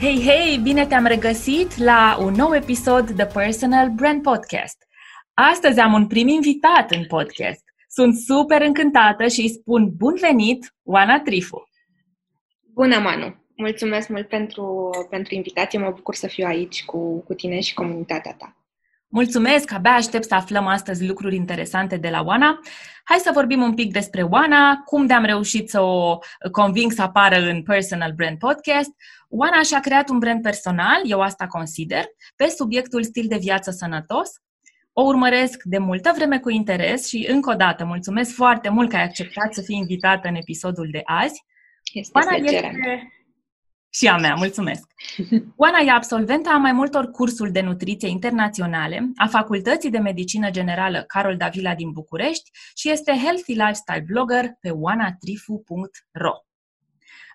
Hei, hei, bine te-am regăsit la un nou episod The Personal Brand Podcast. Astăzi am un prim invitat în podcast. Sunt super încântată și îi spun bun venit, Oana Trifu. Bună, Manu! Mulțumesc mult pentru, pentru invitație. Mă bucur să fiu aici cu, cu tine și comunitatea ta. Mulțumesc! Abia aștept să aflăm astăzi lucruri interesante de la Oana. Hai să vorbim un pic despre Oana, cum de-am reușit să o conving să apară în Personal Brand Podcast. Oana și-a creat un brand personal, eu asta consider, pe subiectul stil de viață sănătos. O urmăresc de multă vreme cu interes și, încă o dată, mulțumesc foarte mult că ai acceptat să fii invitată în episodul de azi. Este Oana este și a mea, mulțumesc! Oana e absolventă a mai multor cursuri de nutriție internaționale, a Facultății de Medicină Generală Carol Davila din București și este Healthy Lifestyle Blogger pe oanatrifu.ro.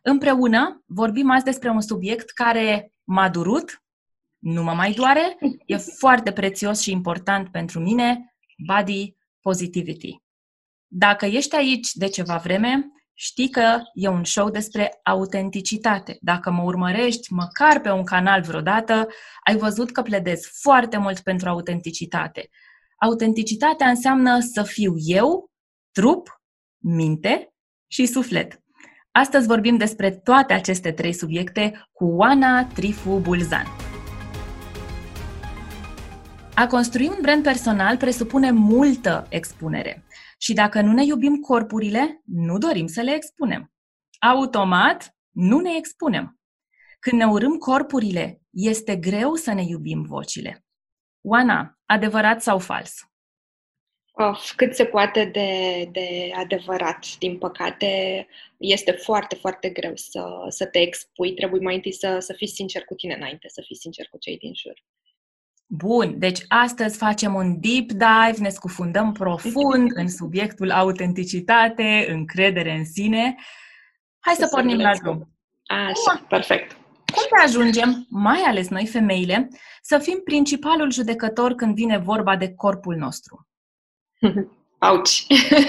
Împreună vorbim azi despre un subiect care m-a durut, nu mă mai doare, e foarte prețios și important pentru mine, body positivity. Dacă ești aici de ceva vreme, Știi că e un show despre autenticitate. Dacă mă urmărești măcar pe un canal vreodată, ai văzut că pledez foarte mult pentru autenticitate. Autenticitatea înseamnă să fiu eu, trup, minte și suflet. Astăzi vorbim despre toate aceste trei subiecte cu Oana Trifu Bulzan. A construi un brand personal presupune multă expunere. Și dacă nu ne iubim corpurile, nu dorim să le expunem. Automat, nu ne expunem. Când ne urâm corpurile, este greu să ne iubim vocile. Oana, adevărat sau fals? Of, cât se poate de, de adevărat, din păcate, este foarte, foarte greu să, să te expui. Trebuie mai întâi să, să fii sincer cu tine înainte, să fii sincer cu cei din jur. Bun, deci astăzi facem un deep dive, ne scufundăm profund în subiectul autenticitate, încredere în sine. Hai să pornim la drum. Așa, perfect. Cum te ajungem, mai ales noi femeile, să fim principalul judecător când vine vorba de corpul nostru? Auci!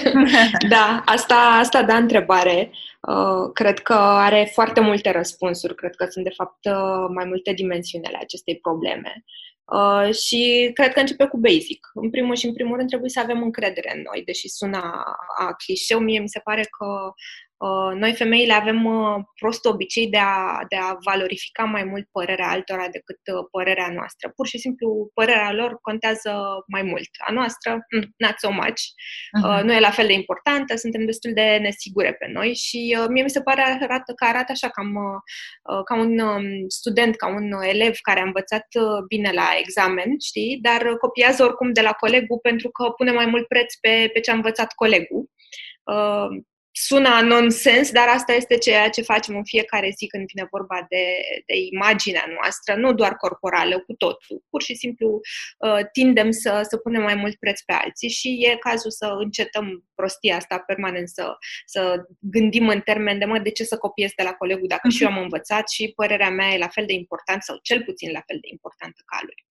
da, asta, asta da întrebare. Uh, cred că are foarte multe răspunsuri. Cred că sunt, de fapt, uh, mai multe dimensiuni ale acestei probleme. Uh, și cred că începe cu basic. În primul și în primul rând trebuie să avem încredere în noi, deși sună a, a clișeu, mie mi se pare că Uh, noi femeile avem uh, prost obicei de a, de a valorifica mai mult părerea altora decât uh, părerea noastră. Pur și simplu, părerea lor contează mai mult. A noastră, mm, not so much. Uh-huh. Nu e la fel de importantă, suntem destul de nesigure pe noi și mie mi se pare arată, că arată așa cam ca un um, student, ca un elev care a învățat bine la examen, știi, dar copiază oricum de la colegul pentru că pune mai mult preț pe, pe ce a învățat colegul sună nonsens, dar asta este ceea ce facem în fiecare zi când vine vorba de, de imaginea noastră, nu doar corporală, cu totul. Pur și simplu uh, tindem să, să punem mai mult preț pe alții și e cazul să încetăm prostia asta permanent, să, să gândim în termen de mă, de ce să copiez de la colegul dacă și eu am învățat și părerea mea e la fel de important sau cel puțin la fel de importantă ca lui.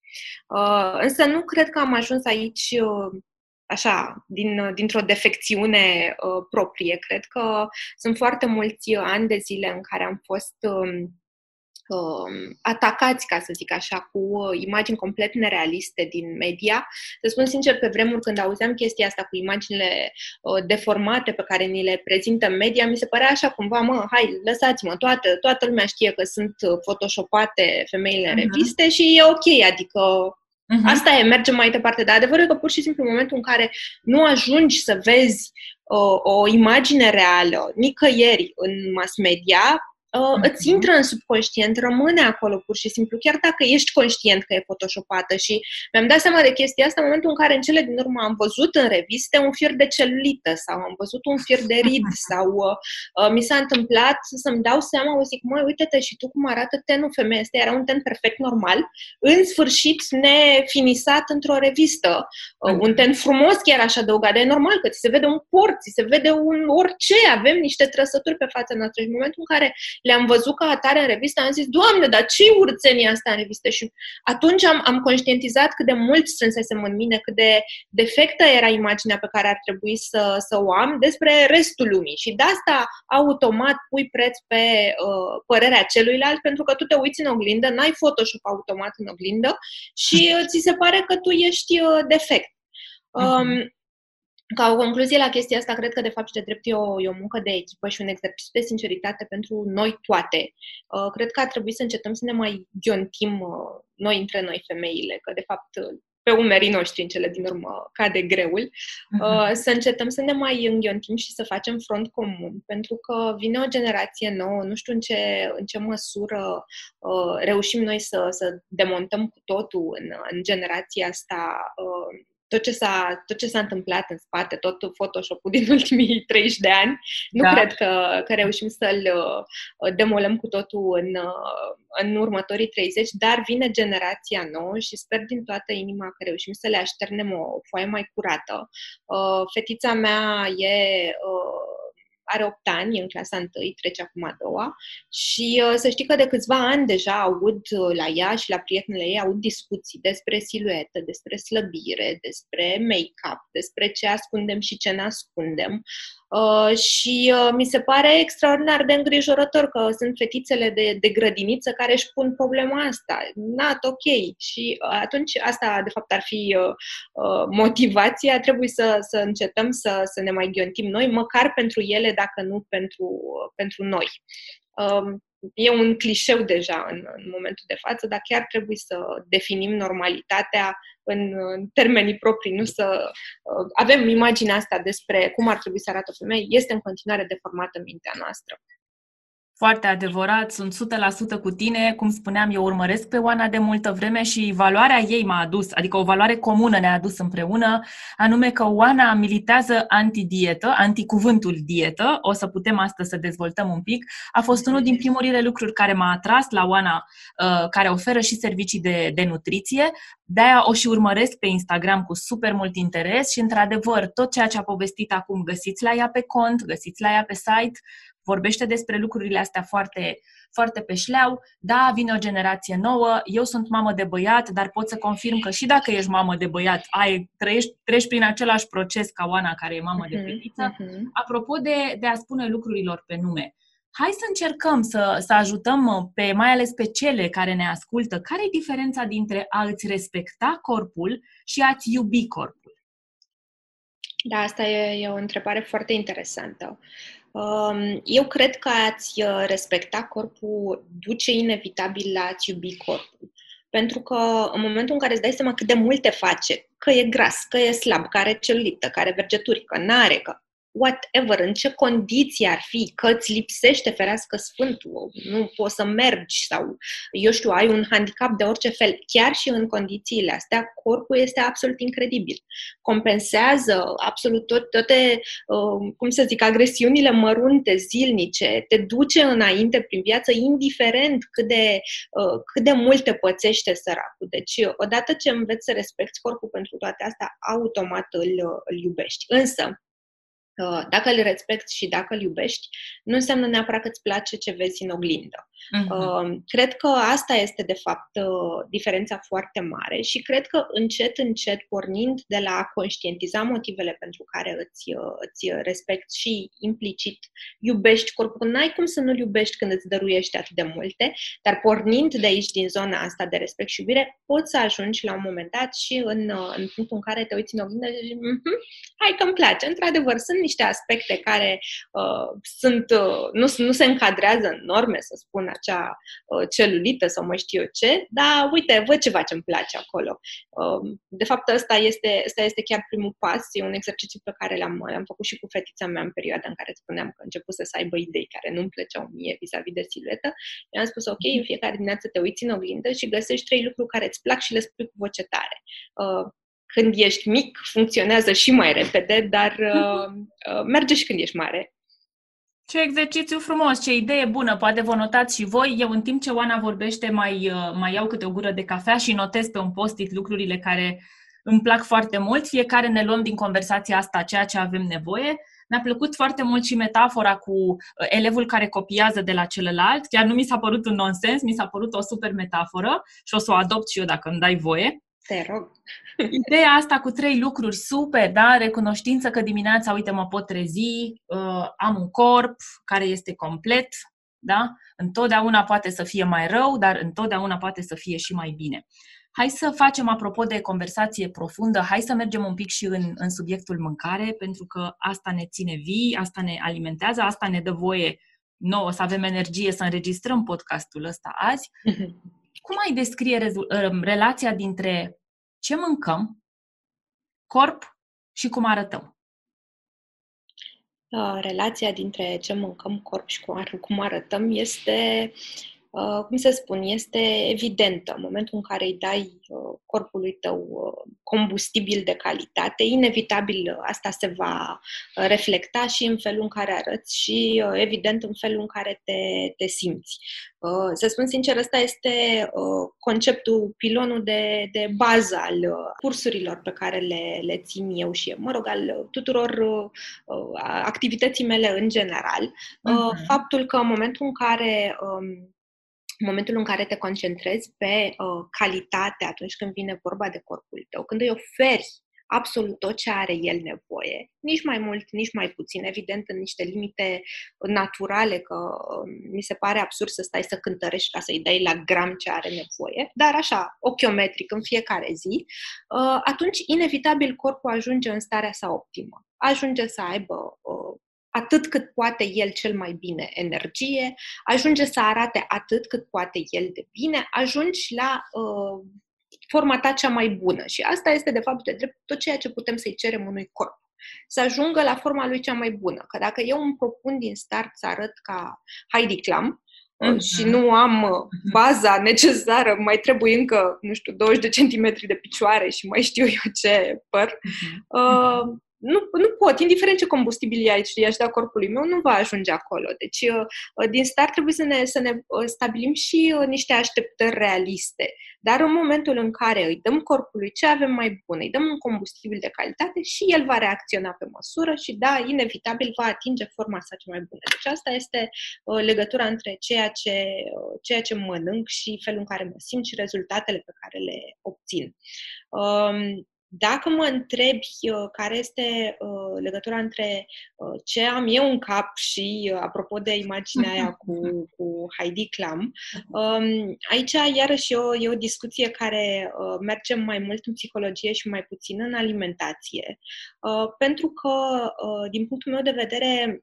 Uh, însă nu cred că am ajuns aici uh, așa, din, dintr-o defecțiune uh, proprie. Cred că sunt foarte mulți ani de zile în care am fost um, uh, atacați, ca să zic așa, cu uh, imagini complet nerealiste din media. Să spun sincer, pe vremuri când auzeam chestia asta cu imaginile uh, deformate pe care ni le prezintă media, mi se părea așa cumva, mă, hai, lăsați-mă, toată, toată lumea știe că sunt uh, photoshopate femeile în uh-huh. reviste și e ok, adică Uh-huh. Asta e, mergem mai departe. Dar adevărul e că pur și simplu în momentul în care nu ajungi să vezi o, o imagine reală nicăieri în mass media, uh, mm-hmm. îți intră în subconștient, rămâne acolo pur și simplu, chiar dacă ești conștient că e photoshopată și mi-am dat seama de chestia asta în momentul în care în cele din urmă am văzut în reviste un fir de celulită sau am văzut un fir de rid sau uh, uh, mi s-a întâmplat să-mi dau seama, o zic, măi, uite-te și tu cum arată tenul femeii asta, era un ten perfect normal, în sfârșit nefinisat într-o revistă, uh, mm-hmm. un ten frumos chiar aș adăuga, dar e normal că ți se vede un port, ți se vede un orice, avem niște trăsături pe fața noastră și în momentul în care le-am văzut ca atare în revistă, am zis, Doamne, dar ce urțenie asta în revistă? Și atunci am, am conștientizat cât de mult strânsesem în mine, cât de defectă era imaginea pe care ar trebui să, să o am despre restul lumii. Și de asta automat pui preț pe uh, părerea celuilalt, pentru că tu te uiți în oglindă, n-ai Photoshop automat în oglindă și uh, ți se pare că tu ești uh, defect. Um, ca o concluzie la chestia asta, cred că de fapt și de drept e o, e o muncă de echipă și un exercițiu de sinceritate pentru noi toate. Uh, cred că ar trebui să încetăm să ne mai ghiontim uh, noi între noi femeile, că de fapt pe umerii noștri în cele din urmă cade greul, uh-huh. să încetăm să ne mai înghiontim și să facem front comun, pentru că vine o generație nouă, nu știu în ce, în ce măsură uh, reușim noi să, să demontăm cu totul în, în generația asta uh, tot ce, s-a, tot ce s-a întâmplat în spate, tot Photoshop-ul din ultimii 30 de ani, nu da. cred că, că reușim să-l uh, demolăm cu totul în, uh, în următorii 30, dar vine generația nouă și sper din toată inima că reușim să le așternem o foaie mai curată. Uh, fetița mea e are 8 ani, în clasa 1, trece acum a doua și uh, să știi că de câțiva ani deja aud uh, la ea și la prietenele ei aud discuții despre siluetă, despre slăbire, despre make-up, despre ce ascundem și ce ne ascundem. Uh, și uh, mi se pare extraordinar de îngrijorător că sunt fetițele de, de grădiniță care își pun problema asta. Not ok. Și uh, atunci asta, de fapt, ar fi uh, uh, motivația. Trebuie să, să încetăm să, să ne mai ghiontim noi, măcar pentru ele, dacă nu pentru, uh, pentru noi. Uh, e un clișeu deja în, în momentul de față, dar chiar trebuie să definim normalitatea în, în termenii proprii, nu să uh, avem imaginea asta despre cum ar trebui să arate o femeie, este în continuare deformată mintea noastră. Foarte adevărat, sunt 100% cu tine. Cum spuneam, eu urmăresc pe Oana de multă vreme și valoarea ei m-a adus, adică o valoare comună ne-a adus împreună, anume că Oana militează anti-dietă, anti-cuvântul dietă, o să putem astăzi să dezvoltăm un pic. A fost unul din primurile lucruri care m-a atras la Oana, uh, care oferă și servicii de, de nutriție. De-aia o și urmăresc pe Instagram cu super mult interes și, într-adevăr, tot ceea ce a povestit acum găsiți la ea pe cont, găsiți la ea pe site, vorbește despre lucrurile astea foarte, foarte pe șleau. Da, vine o generație nouă, eu sunt mamă de băiat, dar pot să confirm că și dacă ești mamă de băiat, ai, trăiești, treci prin același proces ca Oana, care e mamă uh-huh, de mhm, fetiță. Uh-huh. Apropo de, de a spune lucrurilor pe nume, hai să încercăm să, să ajutăm pe, mai ales pe cele care ne ascultă. Care e diferența dintre a îți respecta corpul și a-ți iubi corpul? Da, asta e, e o întrebare foarte interesantă. Um, eu cred că ați uh, respecta corpul duce inevitabil la a-ți iubi corpul. Pentru că în momentul în care îți dai seama cât de multe face, că e gras, că e slab, că are celulită, că are vergeturi, că n-are, că whatever, în ce condiții ar fi, că îți lipsește ferească Sfântul, nu poți să mergi sau, eu știu, ai un handicap de orice fel, chiar și în condițiile astea, corpul este absolut incredibil. Compensează absolut tot, toate, uh, cum să zic, agresiunile mărunte, zilnice, te duce înainte prin viață, indiferent cât de, uh, cât de mult te pățește săracul. Deci, odată ce înveți să respecti corpul pentru toate astea, automat îl, îl iubești. Însă, dacă îl respecti și dacă îl iubești, nu înseamnă neapărat că îți place ce vezi în oglindă. Uh-huh. Cred că asta este, de fapt, uh, diferența foarte mare și cred că încet, încet, pornind de la a conștientiza motivele pentru care îți, uh, îți respecti și implicit iubești corpul, n-ai cum să nu-l iubești când îți dăruiești atât de multe, dar pornind de aici, din zona asta de respect și iubire, poți să ajungi la un moment dat și în, uh, în punctul în care te uiți în oglindă și zici, mm-hmm, hai că îmi place. Într-adevăr, sunt niște aspecte care uh, sunt, uh, nu, nu se încadrează în norme, să spun acea uh, celulită sau mai știu eu ce, dar uite, văd ceva ce îmi place acolo. Uh, de fapt, ăsta este, ăsta este chiar primul pas, e un exercițiu pe care l-am, l-am făcut și cu fetița mea în perioada în care spuneam că început să aibă idei care nu-mi plăceau mie vis-a-vis de siluetă. I-am spus, ok, în fiecare dimineață te uiți în oglindă și găsești trei lucruri care îți plac și le spui cu voce tare. Uh, când ești mic, funcționează și mai repede, dar uh, uh, merge și când ești mare. Ce exercițiu frumos, ce idee bună, poate vă notați și voi. Eu în timp ce Oana vorbește mai, uh, mai iau câte o gură de cafea și notez pe un post-it lucrurile care îmi plac foarte mult. Fiecare ne luăm din conversația asta ceea ce avem nevoie. Mi-a plăcut foarte mult și metafora cu uh, elevul care copiază de la celălalt. Chiar nu mi s-a părut un nonsens, mi s-a părut o super metaforă și o să o adopt și eu dacă îmi dai voie. Te rog. Ideea asta cu trei lucruri super, da? Recunoștință că dimineața, uite, mă pot trezi, uh, am un corp care este complet, da? Întotdeauna poate să fie mai rău, dar întotdeauna poate să fie și mai bine. Hai să facem, apropo de conversație profundă, hai să mergem un pic și în, în subiectul mâncare, pentru că asta ne ține vii, asta ne alimentează, asta ne dă voie nouă să avem energie să înregistrăm podcastul ăsta azi. Cum ai descrie rezu- ă, relația dintre ce mâncăm, corp și cum arătăm? Uh, relația dintre ce mâncăm, corp și cum arătăm este Uh, cum să spun, este evidentă. În momentul în care îi dai uh, corpului tău uh, combustibil de calitate, inevitabil asta se va reflecta și în felul în care arăți și, evident, în felul în care te, te simți. Să spun sincer, ăsta este conceptul, pilonul de, de bază al cursurilor pe care le, le țin eu și eu, mă rog, al tuturor activității mele în general. Uh-huh. Faptul că în momentul în care um, în momentul în care te concentrezi pe uh, calitate atunci când vine vorba de corpul tău, când îi oferi absolut tot ce are el nevoie, nici mai mult, nici mai puțin, evident în niște limite naturale, că uh, mi se pare absurd să stai să cântărești ca să-i dai la gram ce are nevoie, dar așa, ochiometric în fiecare zi, uh, atunci inevitabil corpul ajunge în starea sa optimă. Ajunge să aibă uh, atât cât poate el cel mai bine energie, ajunge să arate atât cât poate el de bine, ajungi la uh, forma ta cea mai bună. Și asta este, de fapt, de drept tot ceea ce putem să-i cerem unui corp. Să ajungă la forma lui cea mai bună. Că dacă eu îmi propun din start să arăt ca Heidi Klum, uh, și mhm. nu am uh, mhm. baza necesară, mai trebuie încă, nu știu, 20 de centimetri de picioare și mai știu eu ce păr, mhm. uh, nu, nu pot, indiferent ce combustibil i-aș da corpului meu, nu va ajunge acolo. Deci, uh, uh, din start trebuie să ne, să ne uh, stabilim și niște așteptări realiste. Dar în momentul în care îi dăm corpului ce avem mai bun, îi dăm un combustibil de calitate și el va reacționa pe măsură și, da, inevitabil va atinge forma sa cea mai bună. Deci asta este legătura între ceea ce, ceea ce mănânc și felul în care mă simt și rezultatele pe care le obțin. Um, dacă mă întrebi uh, care este uh, legătura între uh, ce am eu în cap și, apropo de imaginea aia cu, cu Heidi Klum, um, aici iarăși e o, e o discuție care merge mai mult în psihologie și mai puțin în alimentație, pentru că, din punctul meu de vedere,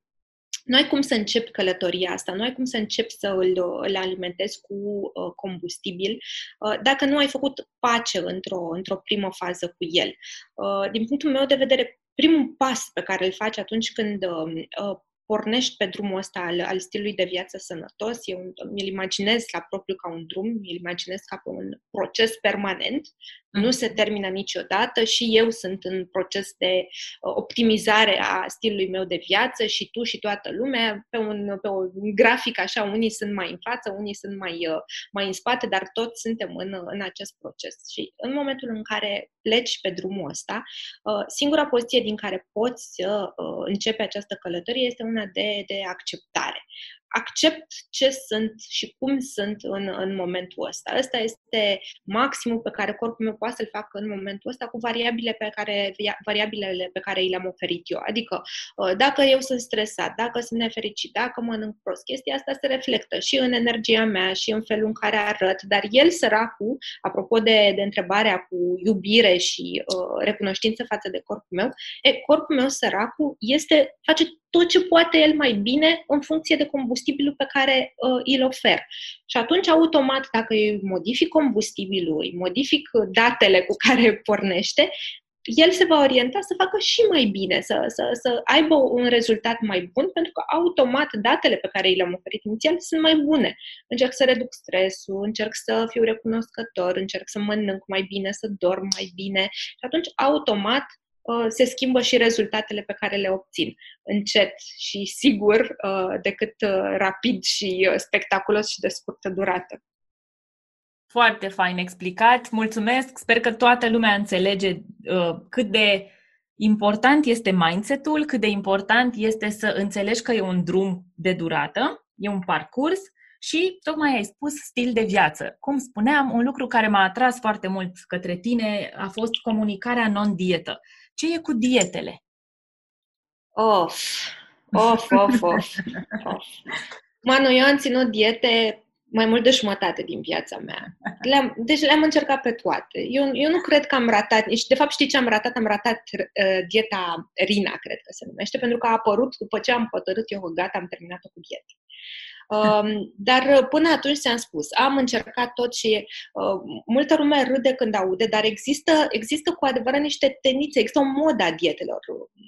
nu ai cum să începi călătoria asta, nu ai cum să începi să îl, îl alimentezi cu uh, combustibil uh, dacă nu ai făcut pace într-o, într-o primă fază cu el. Uh, din punctul meu de vedere, primul pas pe care îl faci atunci când uh, uh pornești pe drumul ăsta al, al stilului de viață sănătos, eu mi-l imaginez la propriu ca un drum, mi-l imaginez ca pe un proces permanent, mm. Nu se termină niciodată și eu sunt în proces de uh, optimizare a stilului meu de viață și tu și toată lumea, pe un, pe un grafic așa, unii sunt mai în față, unii sunt mai, uh, mai în spate, dar toți suntem în, în acest proces. Și în momentul în care pleci pe drumul ăsta, uh, singura poziție din care poți să începi această călătorie este una de, de acceptare accept ce sunt și cum sunt în, în momentul ăsta. Ăsta este maximul pe care corpul meu poate să-l facă în momentul ăsta cu variabile pe care, variabilele pe care i le-am oferit eu. Adică, uh, dacă eu sunt stresat, dacă sunt nefericit, dacă mănânc prost, chestia asta se reflectă și în energia mea și în felul în care arăt, dar el, săracul, apropo de, de întrebarea cu iubire și uh, recunoștință față de corpul meu, e, corpul meu, săracul, este, face tot ce poate el mai bine în funcție de combustibilul pe care uh, îl ofer. Și atunci, automat, dacă îi modific combustibilul, îi modific datele cu care pornește, el se va orienta să facă și mai bine, să, să, să aibă un rezultat mai bun, pentru că automat datele pe care i le-am oferit inițial sunt mai bune. Încerc să reduc stresul, încerc să fiu recunoscător, încerc să mănânc mai bine, să dorm mai bine și atunci automat uh, se schimbă și rezultatele pe care le obțin. Încet și sigur uh, decât uh, rapid și spectaculos și de scurtă durată. Foarte fain explicat. Mulțumesc. Sper că toată lumea înțelege uh, cât de important este mindset-ul, cât de important este să înțelegi că e un drum de durată, e un parcurs și tocmai ai spus stil de viață. Cum spuneam, un lucru care m-a atras foarte mult către tine a fost comunicarea non-dietă. Ce e cu dietele? Of, of, of, of. of. Manu, eu am ținut diete mai mult de jumătate din viața mea. Le-am, deci le-am încercat pe toate. Eu, eu nu cred că am ratat, și de fapt știi ce am ratat? Am ratat uh, dieta Rina, cred că se numește, pentru că a apărut după ce am hotărât eu că gata, am terminat-o cu dieta. Um, dar uh, până atunci ți-am spus, am încercat tot și uh, multă lume râde când aude, dar există, există cu adevărat niște tenițe, există o modă a dietelor.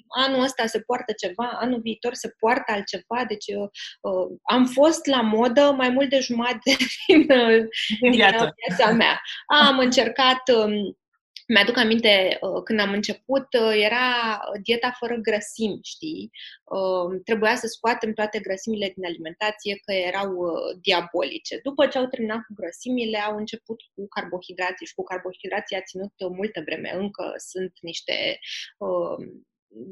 Anul ăsta se poartă ceva, anul viitor se poartă altceva, deci uh, uh am fost la modă mai mult de jumătate din, uh, din viața mea. Am încercat um, mi-aduc aminte uh, când am început, uh, era dieta fără grăsimi, știi? Uh, trebuia să scoatem toate grăsimile din alimentație că erau diabolice. După ce au terminat cu grăsimile, au început cu carbohidrații și cu carbohidrații a ținut multă vreme. Încă sunt niște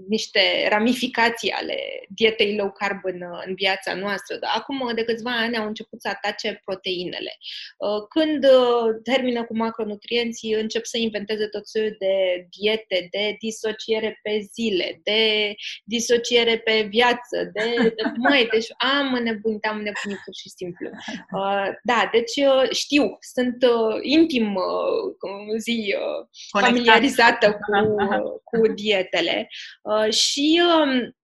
niște ramificații ale dietei low carb în, în viața noastră. Dar acum, de câțiva ani, au început să atace proteinele. Uh, când uh, termină cu macronutrienții, încep să inventeze tot soiul de diete, de disociere pe zile, de disociere pe viață, de... de mai, deci am înnebunit, am înnebunit pur și simplu. Uh, da, deci știu, sunt intim, cum zi, familiarizată cu, cu dietele. Uh, și um,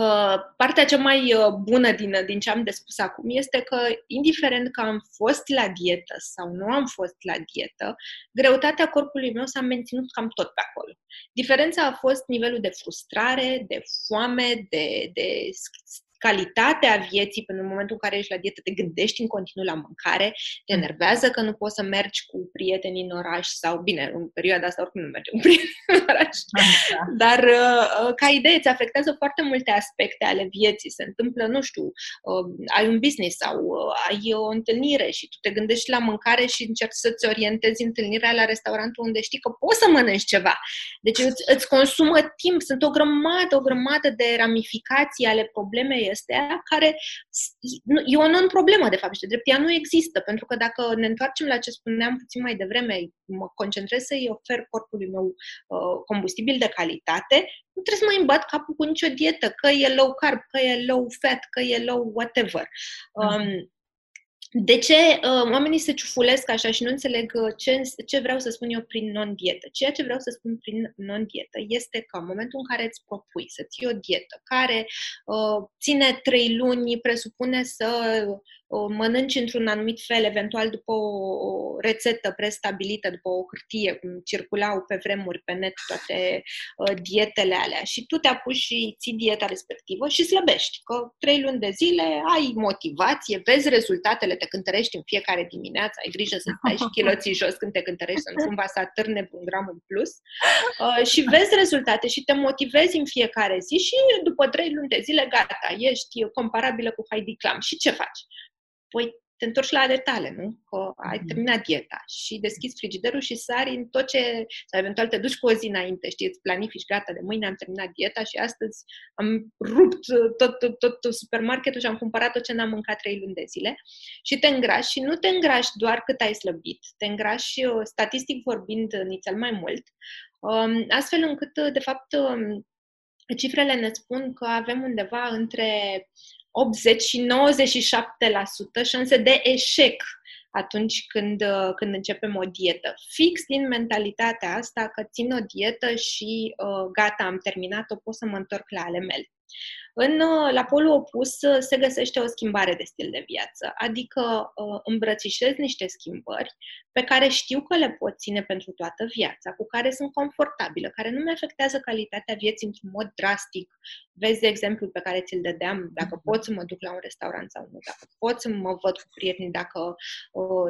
uh, partea cea mai uh, bună din, din ce am de spus acum este că, indiferent că am fost la dietă sau nu am fost la dietă, greutatea corpului meu s-a menținut cam tot pe acolo. Diferența a fost nivelul de frustrare, de foame, de, de calitatea vieții până în momentul în care ești la dietă, te gândești în continuu la mâncare, te enervează că nu poți să mergi cu prietenii în oraș sau, bine, în perioada asta oricum nu mergem cu prietenii în oraș, Așa. dar uh, uh, ca idee îți afectează foarte multe aspecte ale vieții. Se întâmplă, nu știu, uh, ai un business sau uh, ai o întâlnire și tu te gândești la mâncare și încerci să-ți orientezi întâlnirea la restaurantul unde știi că poți să mănânci ceva. Deci îți, îți consumă timp, sunt o grămadă, o grămadă de ramificații ale problemei astea, care e o non-problemă, de fapt, și de drept, ea nu există, pentru că dacă ne întoarcem la ce spuneam puțin mai devreme, mă concentrez să-i ofer corpului meu uh, combustibil de calitate, nu trebuie să mai îmbat capul cu nicio dietă, că e low carb, că e low fat, că e low whatever. Um, de ce uh, oamenii se ciufulesc așa și nu înțeleg uh, ce, ce vreau să spun eu prin non-dietă? Ceea ce vreau să spun prin non-dietă este că în momentul în care îți propui să ții o dietă care uh, ține trei luni, presupune să mănânci într-un anumit fel, eventual după o, rețetă prestabilită, după o hârtie, cum circulau pe vremuri pe net toate uh, dietele alea și tu te apuci și ții dieta respectivă și slăbești, că trei luni de zile ai motivație, vezi rezultatele, te cântărești în fiecare dimineață, ai grijă să stai și chiloții jos când te cântărești, să nu cumva să atârne un gram în plus uh, și vezi rezultate și te motivezi în fiecare zi și după trei luni de zile, gata, ești comparabilă cu Heidi Klum. Și ce faci? Păi te întorci la ale tale, nu? Că ai mhm. terminat dieta și deschizi frigiderul și sari în tot ce, sau eventual te duci cu o zi înainte, știi, îți planifici, gata, de mâine am terminat dieta și astăzi am rupt tot, tot, tot supermarketul și am cumpărat tot ce n-am mâncat trei luni de zile și te îngrași și nu te îngrași doar cât ai slăbit, te îngrași uh, statistic vorbind nițel mai mult, um, astfel încât, de fapt, um, cifrele ne spun că avem undeva între 80 și 97% șanse de eșec atunci când, uh, când începem o dietă. Fix din mentalitatea asta că țin o dietă și uh, gata, am terminat-o, pot să mă întorc la ale mele. În, uh, la polul opus uh, se găsește o schimbare de stil de viață, adică uh, îmbrățișez niște schimbări pe care știu că le pot ține pentru toată viața, cu care sunt confortabilă, care nu mi afectează calitatea vieții într-un mod drastic. Vezi de exemplu pe care ți-l dădeam, dacă mhm. pot să mă duc la un restaurant sau nu, dacă pot să mă văd cu prieteni, dacă,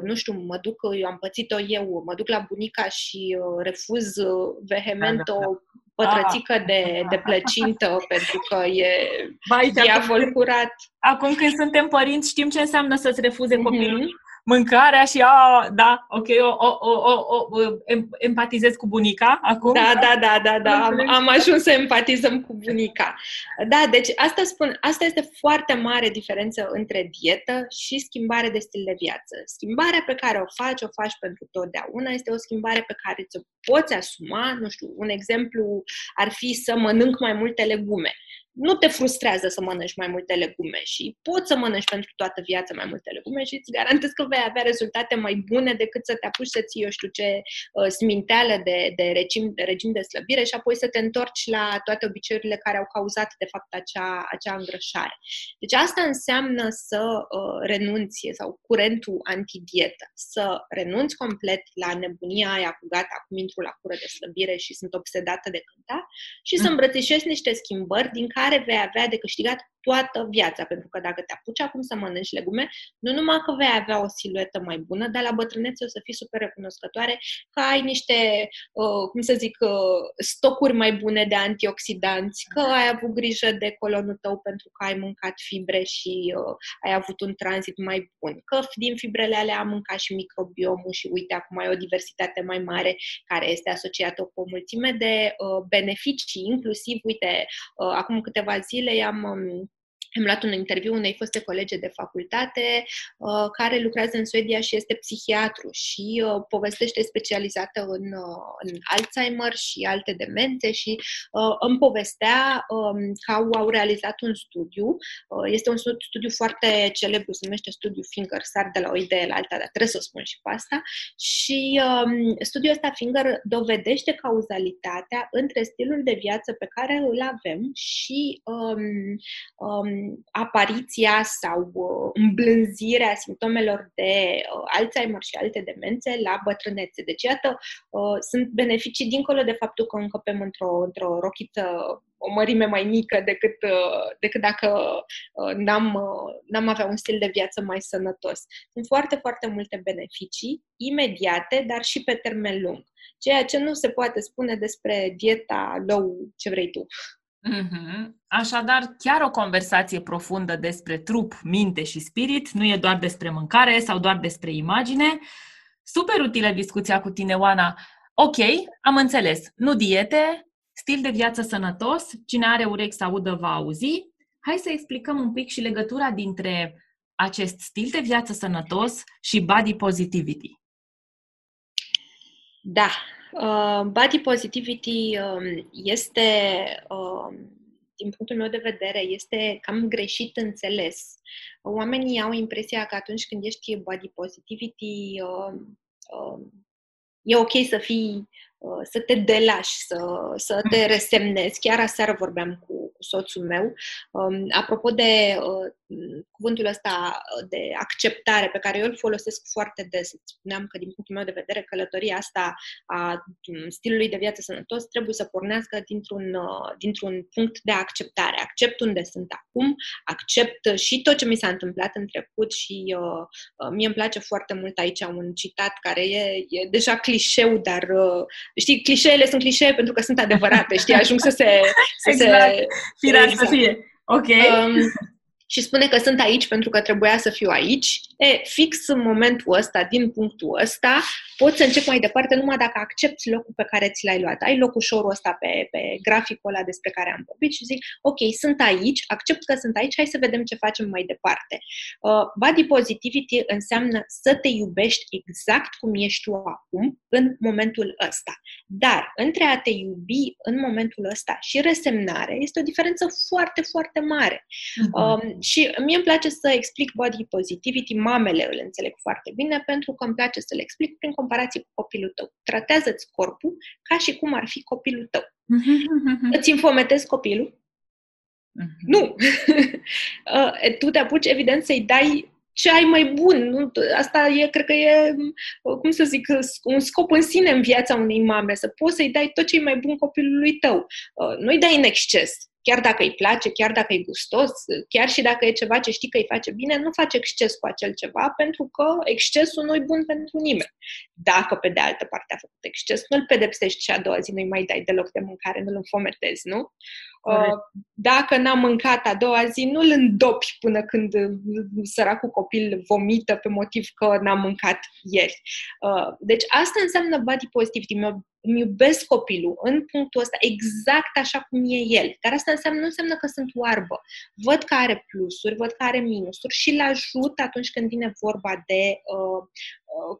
nu știu, mă duc, eu am pățit-o eu, mă duc la bunica și refuz vehement da, da, da. o pătrățică ah. de, de plăcintă pentru că e Vai, diavol curat. Acum când suntem părinți știm ce înseamnă să-ți refuze mm-hmm. Copilul mâncarea și, a, da, ok, o, o, o, o, o empatizez cu bunica acum. Da, da, da, da, da, am, am ajuns să empatizăm cu bunica. Da, deci asta spun, asta este foarte mare diferență între dietă și schimbare de stil de viață. Schimbarea pe care o faci, o faci pentru totdeauna, este o schimbare pe care ți-o poți asuma, nu știu, un exemplu ar fi să mănânc mai multe legume nu te frustrează să mănânci mai multe legume și poți să mănânci pentru toată viața mai multe legume și îți garantez că vei avea rezultate mai bune decât să te apuci să ții, eu știu ce, uh, sminteală de, de, regim, de regim de slăbire și apoi să te întorci la toate obiceiurile care au cauzat, de fapt, acea, acea îngrășare. Deci asta înseamnă să uh, renunți sau curentul antidietă, să renunți complet la nebunia aia cu gata, acum intru la cură de slăbire și sunt obsedată de cânta și să mm. îmbrățișezi niște schimbări din care care vei avea de câștigat toată viața, pentru că dacă te apuci acum să mănânci legume, nu numai că vei avea o siluetă mai bună, dar la bătrânețe o să fii super recunoscătoare că ai niște, uh, cum să zic, uh, stocuri mai bune de antioxidanți, că ai avut grijă de colonul tău pentru că ai mâncat fibre și uh, ai avut un tranzit mai bun, că din fibrele alea am mâncat și microbiomul și uite, acum ai o diversitate mai mare care este asociată cu o mulțime de uh, beneficii, inclusiv, uite, uh, acum câteva zile i-am um, am luat un interviu unei foste colege de facultate uh, care lucrează în Suedia și este psihiatru și uh, povestește specializată în, uh, în Alzheimer și alte demențe și uh, îmi povestea um, că au, au realizat un studiu. Uh, este un studiu foarte celebru, se numește studiu Finger, sar de la o idee la alta, dar trebuie să o spun și pe asta. Și um, studiul ăsta Finger dovedește cauzalitatea între stilul de viață pe care îl avem și um, um, apariția sau uh, îmblânzirea simptomelor de uh, Alzheimer și alte demențe la bătrânețe. Deci, iată, uh, sunt beneficii dincolo de faptul că încăpem într-o, într-o rochiță o mărime mai mică decât, decât dacă n-am, n-am avea un stil de viață mai sănătos. Sunt foarte, foarte multe beneficii imediate, dar și pe termen lung. Ceea ce nu se poate spune despre dieta low, ce vrei tu. Mm-hmm. Așadar, chiar o conversație profundă despre trup, minte și spirit nu e doar despre mâncare sau doar despre imagine. Super utilă discuția cu tine, Oana. Ok, am înțeles. Nu diete, stil de viață sănătos, cine are urechi să audă va auzi. Hai să explicăm un pic și legătura dintre acest stil de viață sănătos și body positivity. Da, Uh, body positivity um, este, uh, din punctul meu de vedere, este cam greșit înțeles. Oamenii au impresia că atunci când ești body positivity, uh, uh, e ok să fii, uh, să te delași, să, să te resemnezi. Chiar aseară vorbeam cu cu soțul meu. Um, apropo de uh, cuvântul ăsta de acceptare pe care eu îl folosesc foarte des, spuneam că din punctul meu de vedere călătoria asta a stilului de viață sănătos trebuie să pornească dintr-un, uh, dintr-un punct de acceptare. Accept unde sunt acum, accept și tot ce mi s-a întâmplat în trecut și uh, uh, mie îmi place foarte mult aici un citat care e, e deja clișeu, dar uh, știi, clișeele sunt clișee pentru că sunt adevărate, știi, ajung să se, să exact. se Firar exact. să fie. Ok. Um, și spune că sunt aici pentru că trebuia să fiu aici, e, fix în momentul ăsta, din punctul ăsta, poți să începi mai departe numai dacă accepti locul pe care ți l-ai luat. Ai locul ușorul ăsta pe, pe graficul ăla despre care am vorbit și zic, ok, sunt aici, accept că sunt aici, hai să vedem ce facem mai departe. Uh, body positivity înseamnă să te iubești exact cum ești tu acum, în momentul ăsta. Dar între a te iubi în momentul ăsta și resemnare este o diferență foarte, foarte mare. Uh-huh. Și mie îmi place să explic body positivity, mamele îl înțeleg foarte bine, pentru că îmi place să le explic prin comparație cu copilul tău. Tratează-ți corpul ca și cum ar fi copilul tău. Îți infometezi copilul, Mm-hmm. Nu! Uh, tu te apuci, evident, să-i dai ce ai mai bun. Nu? Asta e, cred că e, cum să zic, un scop în sine în viața unei mame, să poți să-i dai tot ce e mai bun copilului tău. Uh, nu-i dai în exces. Chiar dacă îi place, chiar dacă e gustos, chiar și dacă e ceva ce știi că îi face bine, nu faci exces cu acel ceva, pentru că excesul nu e bun pentru nimeni. Dacă, pe de altă parte, a făcut exces, nu-l pedepsești și a doua zi nu-i mai dai deloc de mâncare, nu-l înfometezi, nu? Uh, dacă n-am mâncat a doua zi, nu-l îndopi până când uh, săracul copil vomită pe motiv că n-am mâncat ieri. Uh, deci asta înseamnă body positivity. Îmi iubesc copilul în punctul ăsta exact așa cum e el. Dar asta înseamnă, nu înseamnă că sunt oarbă. Văd că are plusuri, văd că are minusuri și îl ajut atunci când vine vorba de uh, Uh,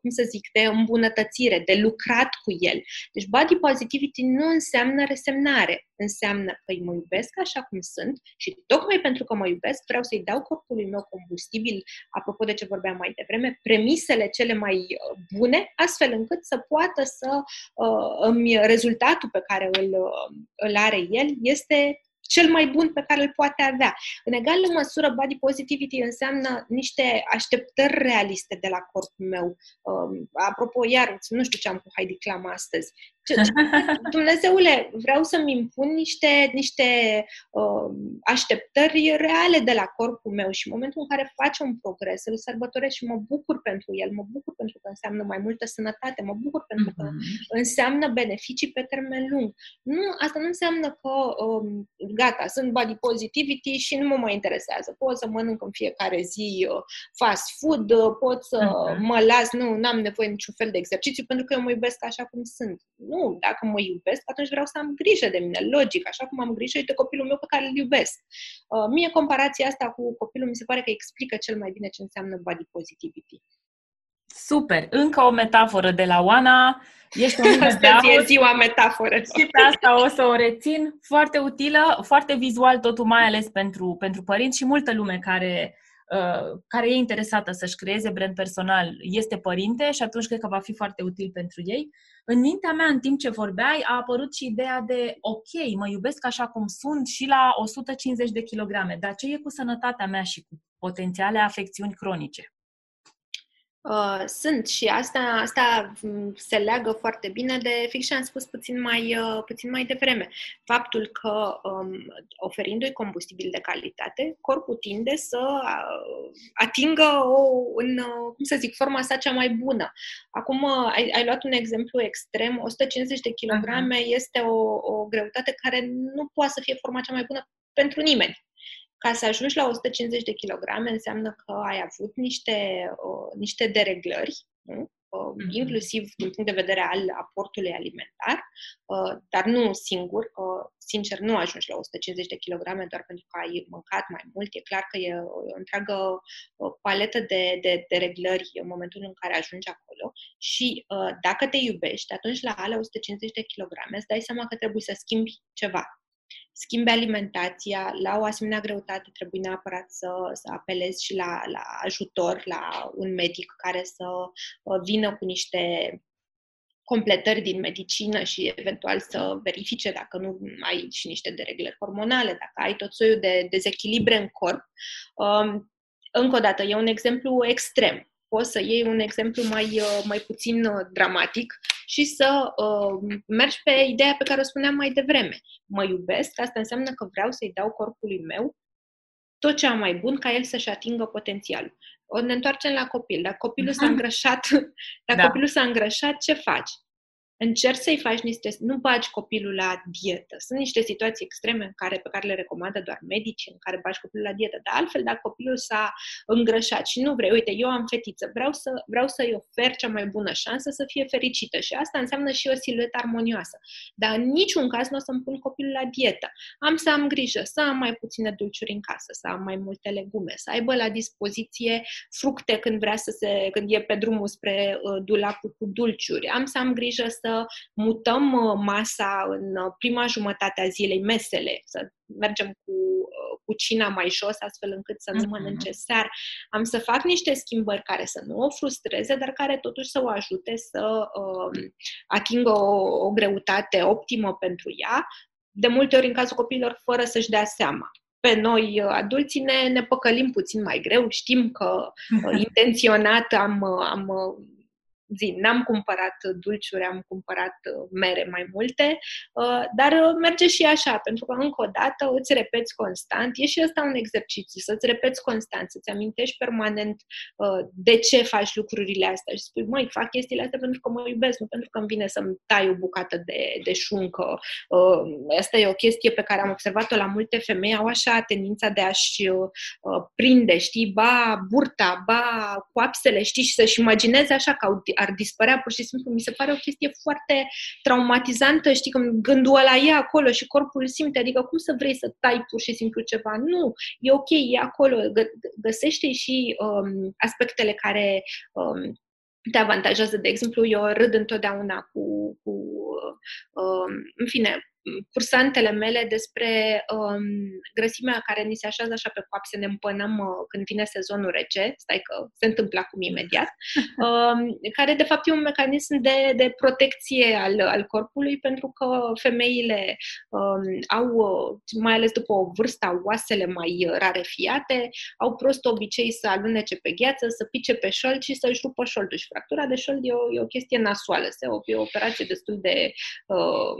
cum să zic, de îmbunătățire, de lucrat cu el. Deci body positivity nu înseamnă resemnare, înseamnă că îi mă iubesc așa cum sunt și tocmai pentru că mă iubesc vreau să-i dau corpului meu combustibil, apropo de ce vorbeam mai devreme, premisele cele mai uh, bune, astfel încât să poată să uh, îmi rezultatul pe care îl, uh, îl are el este cel mai bun pe care îl poate avea. În egală măsură, body positivity înseamnă niște așteptări realiste de la corpul meu. Um, apropo, iar, nu știu ce am cu Heidi Clam astăzi, Dumnezeule, vreau să-mi impun niște, niște uh, așteptări reale de la corpul meu și în momentul în care face un progres, îl sărbătoresc și mă bucur pentru el, mă bucur pentru că înseamnă mai multă sănătate, mă bucur pentru că mm-hmm. înseamnă beneficii pe termen lung. Nu, asta nu înseamnă că um, gata, sunt body positivity și nu mă mai interesează. Pot să mănânc în fiecare zi uh, fast food, uh, pot să mm-hmm. mă las, nu, am nevoie niciun fel de exercițiu pentru că eu mă iubesc așa cum sunt nu, dacă mă iubesc, atunci vreau să am grijă de mine, logic, așa cum am grijă de copilul meu pe care îl iubesc. Uh, mie comparația asta cu copilul mi se pare că explică cel mai bine ce înseamnă body positivity. Super! Încă o metaforă de la Oana. Ești o Astăzi e ziua metaforă. Și pe asta o să o rețin. Foarte utilă, foarte vizual totul, mai ales pentru, pentru părinți și multă lume care Uh, care e interesată să-și creeze brand personal este părinte și atunci cred că va fi foarte util pentru ei. În mintea mea, în timp ce vorbeai, a apărut și ideea de ok, mă iubesc așa cum sunt și la 150 de kilograme, dar ce e cu sănătatea mea și cu potențiale afecțiuni cronice? Uh, sunt și asta, asta mm, se leagă foarte bine de fix ce am spus puțin mai, uh, puțin mai devreme. Faptul că um, oferindu-i combustibil de calitate, corpul tinde să uh, atingă o, în, uh, cum să zic, forma sa cea mai bună. Acum uh, ai, ai luat un exemplu extrem, 150 de kilograme uh-huh. este o, o greutate care nu poate să fie forma cea mai bună pentru nimeni. Ca să ajungi la 150 de kilograme înseamnă că ai avut niște, uh, niște dereglări, nu? Uh, mm-hmm. inclusiv din punct de vedere al aportului alimentar, uh, dar nu singur, că sincer nu ajungi la 150 de kilograme doar pentru că ai mâncat mai mult. E clar că e o întreagă paletă de, de, de reglări în momentul în care ajungi acolo și dacă te iubești, atunci la ale 150 de kilograme îți dai seama că trebuie să schimbi ceva schimbi alimentația, la o asemenea greutate trebuie neapărat să, să apelezi și la, la ajutor, la un medic care să uh, vină cu niște completări din medicină și eventual să verifice dacă nu ai și niște dereglări hormonale, dacă ai tot soiul de dezechilibre în corp. Um, încă o dată, e un exemplu extrem. Poți să iei un exemplu mai, uh, mai puțin uh, dramatic și să uh, mergi pe ideea pe care o spuneam mai devreme. Mă iubesc, asta înseamnă că vreau să-i dau corpului meu tot ce am mai bun ca el să-și atingă potențialul. O ne întoarcem la copil. Dacă copilul s-a îngrășat, dacă da. copilul s-a îngrășat, ce faci? Încerci să-i faci niște, nu bagi copilul la dietă. Sunt niște situații extreme în care, pe care le recomandă doar medici, în care bagi copilul la dietă. Dar altfel, dacă copilul s-a îngrășat și nu vrei, uite, eu am fetiță, vreau, să, vreau să-i ofer cea mai bună șansă să fie fericită și asta înseamnă și o siluetă armonioasă. Dar în niciun caz nu o să-mi pun copilul la dietă. Am să am grijă să am mai puține dulciuri în casă, să am mai multe legume, să aibă la dispoziție fructe când vrea să se, când e pe drumul spre uh, dulapul cu dulciuri. Am să am grijă să mutăm uh, masa în uh, prima jumătate a zilei, mesele, să mergem cu, uh, cu cina mai jos, astfel încât să nu mhm. mănânce sear. Am să fac niște schimbări care să nu o frustreze, dar care totuși să o ajute să uh, atingă o, o greutate optimă pentru ea, de multe ori în cazul copiilor fără să-și dea seama. pe noi adulții ne, ne păcălim puțin mai greu, știm că intenționat am, am zi, n-am cumpărat dulciuri, am cumpărat uh, mere mai multe, uh, dar uh, merge și așa, pentru că încă o dată îți repeți constant, e și ăsta un exercițiu, să-ți repeți constant, să-ți amintești permanent de ce faci lucrurile astea și spui, măi, fac chestiile astea pentru că mă iubesc, nu pentru că îmi vine să-mi tai o bucată de, de șuncă. Asta e o chestie pe care am observat-o la multe femei, au așa tendința de a-și prinde, știi, ba burta, ba coapsele, știi, și să-și imagineze așa că ar dispărea pur și simplu, mi se pare o chestie foarte traumatizantă, știi, când gândul ăla e acolo și corpul simte, adică cum să vrei să tai pur și simplu ceva? Nu, e ok, e acolo, găsește și um, aspectele care um, te avantajează. De exemplu, eu râd întotdeauna cu, cu um, în fine, cursantele mele despre um, grăsimea care ni se așează așa pe coapse, ne împănăm uh, când vine sezonul rece, stai că se întâmplă acum imediat, um, care de fapt e un mecanism de, de protecție al, al corpului pentru că femeile um, au, uh, mai ales după o vârstă, au oasele mai rarefiate, au prost obicei să alunece pe gheață, să pice pe șold și să-și rupă șoldul. Și fractura de șold e o, e o chestie nasoală, se, o, e o operație destul de uh,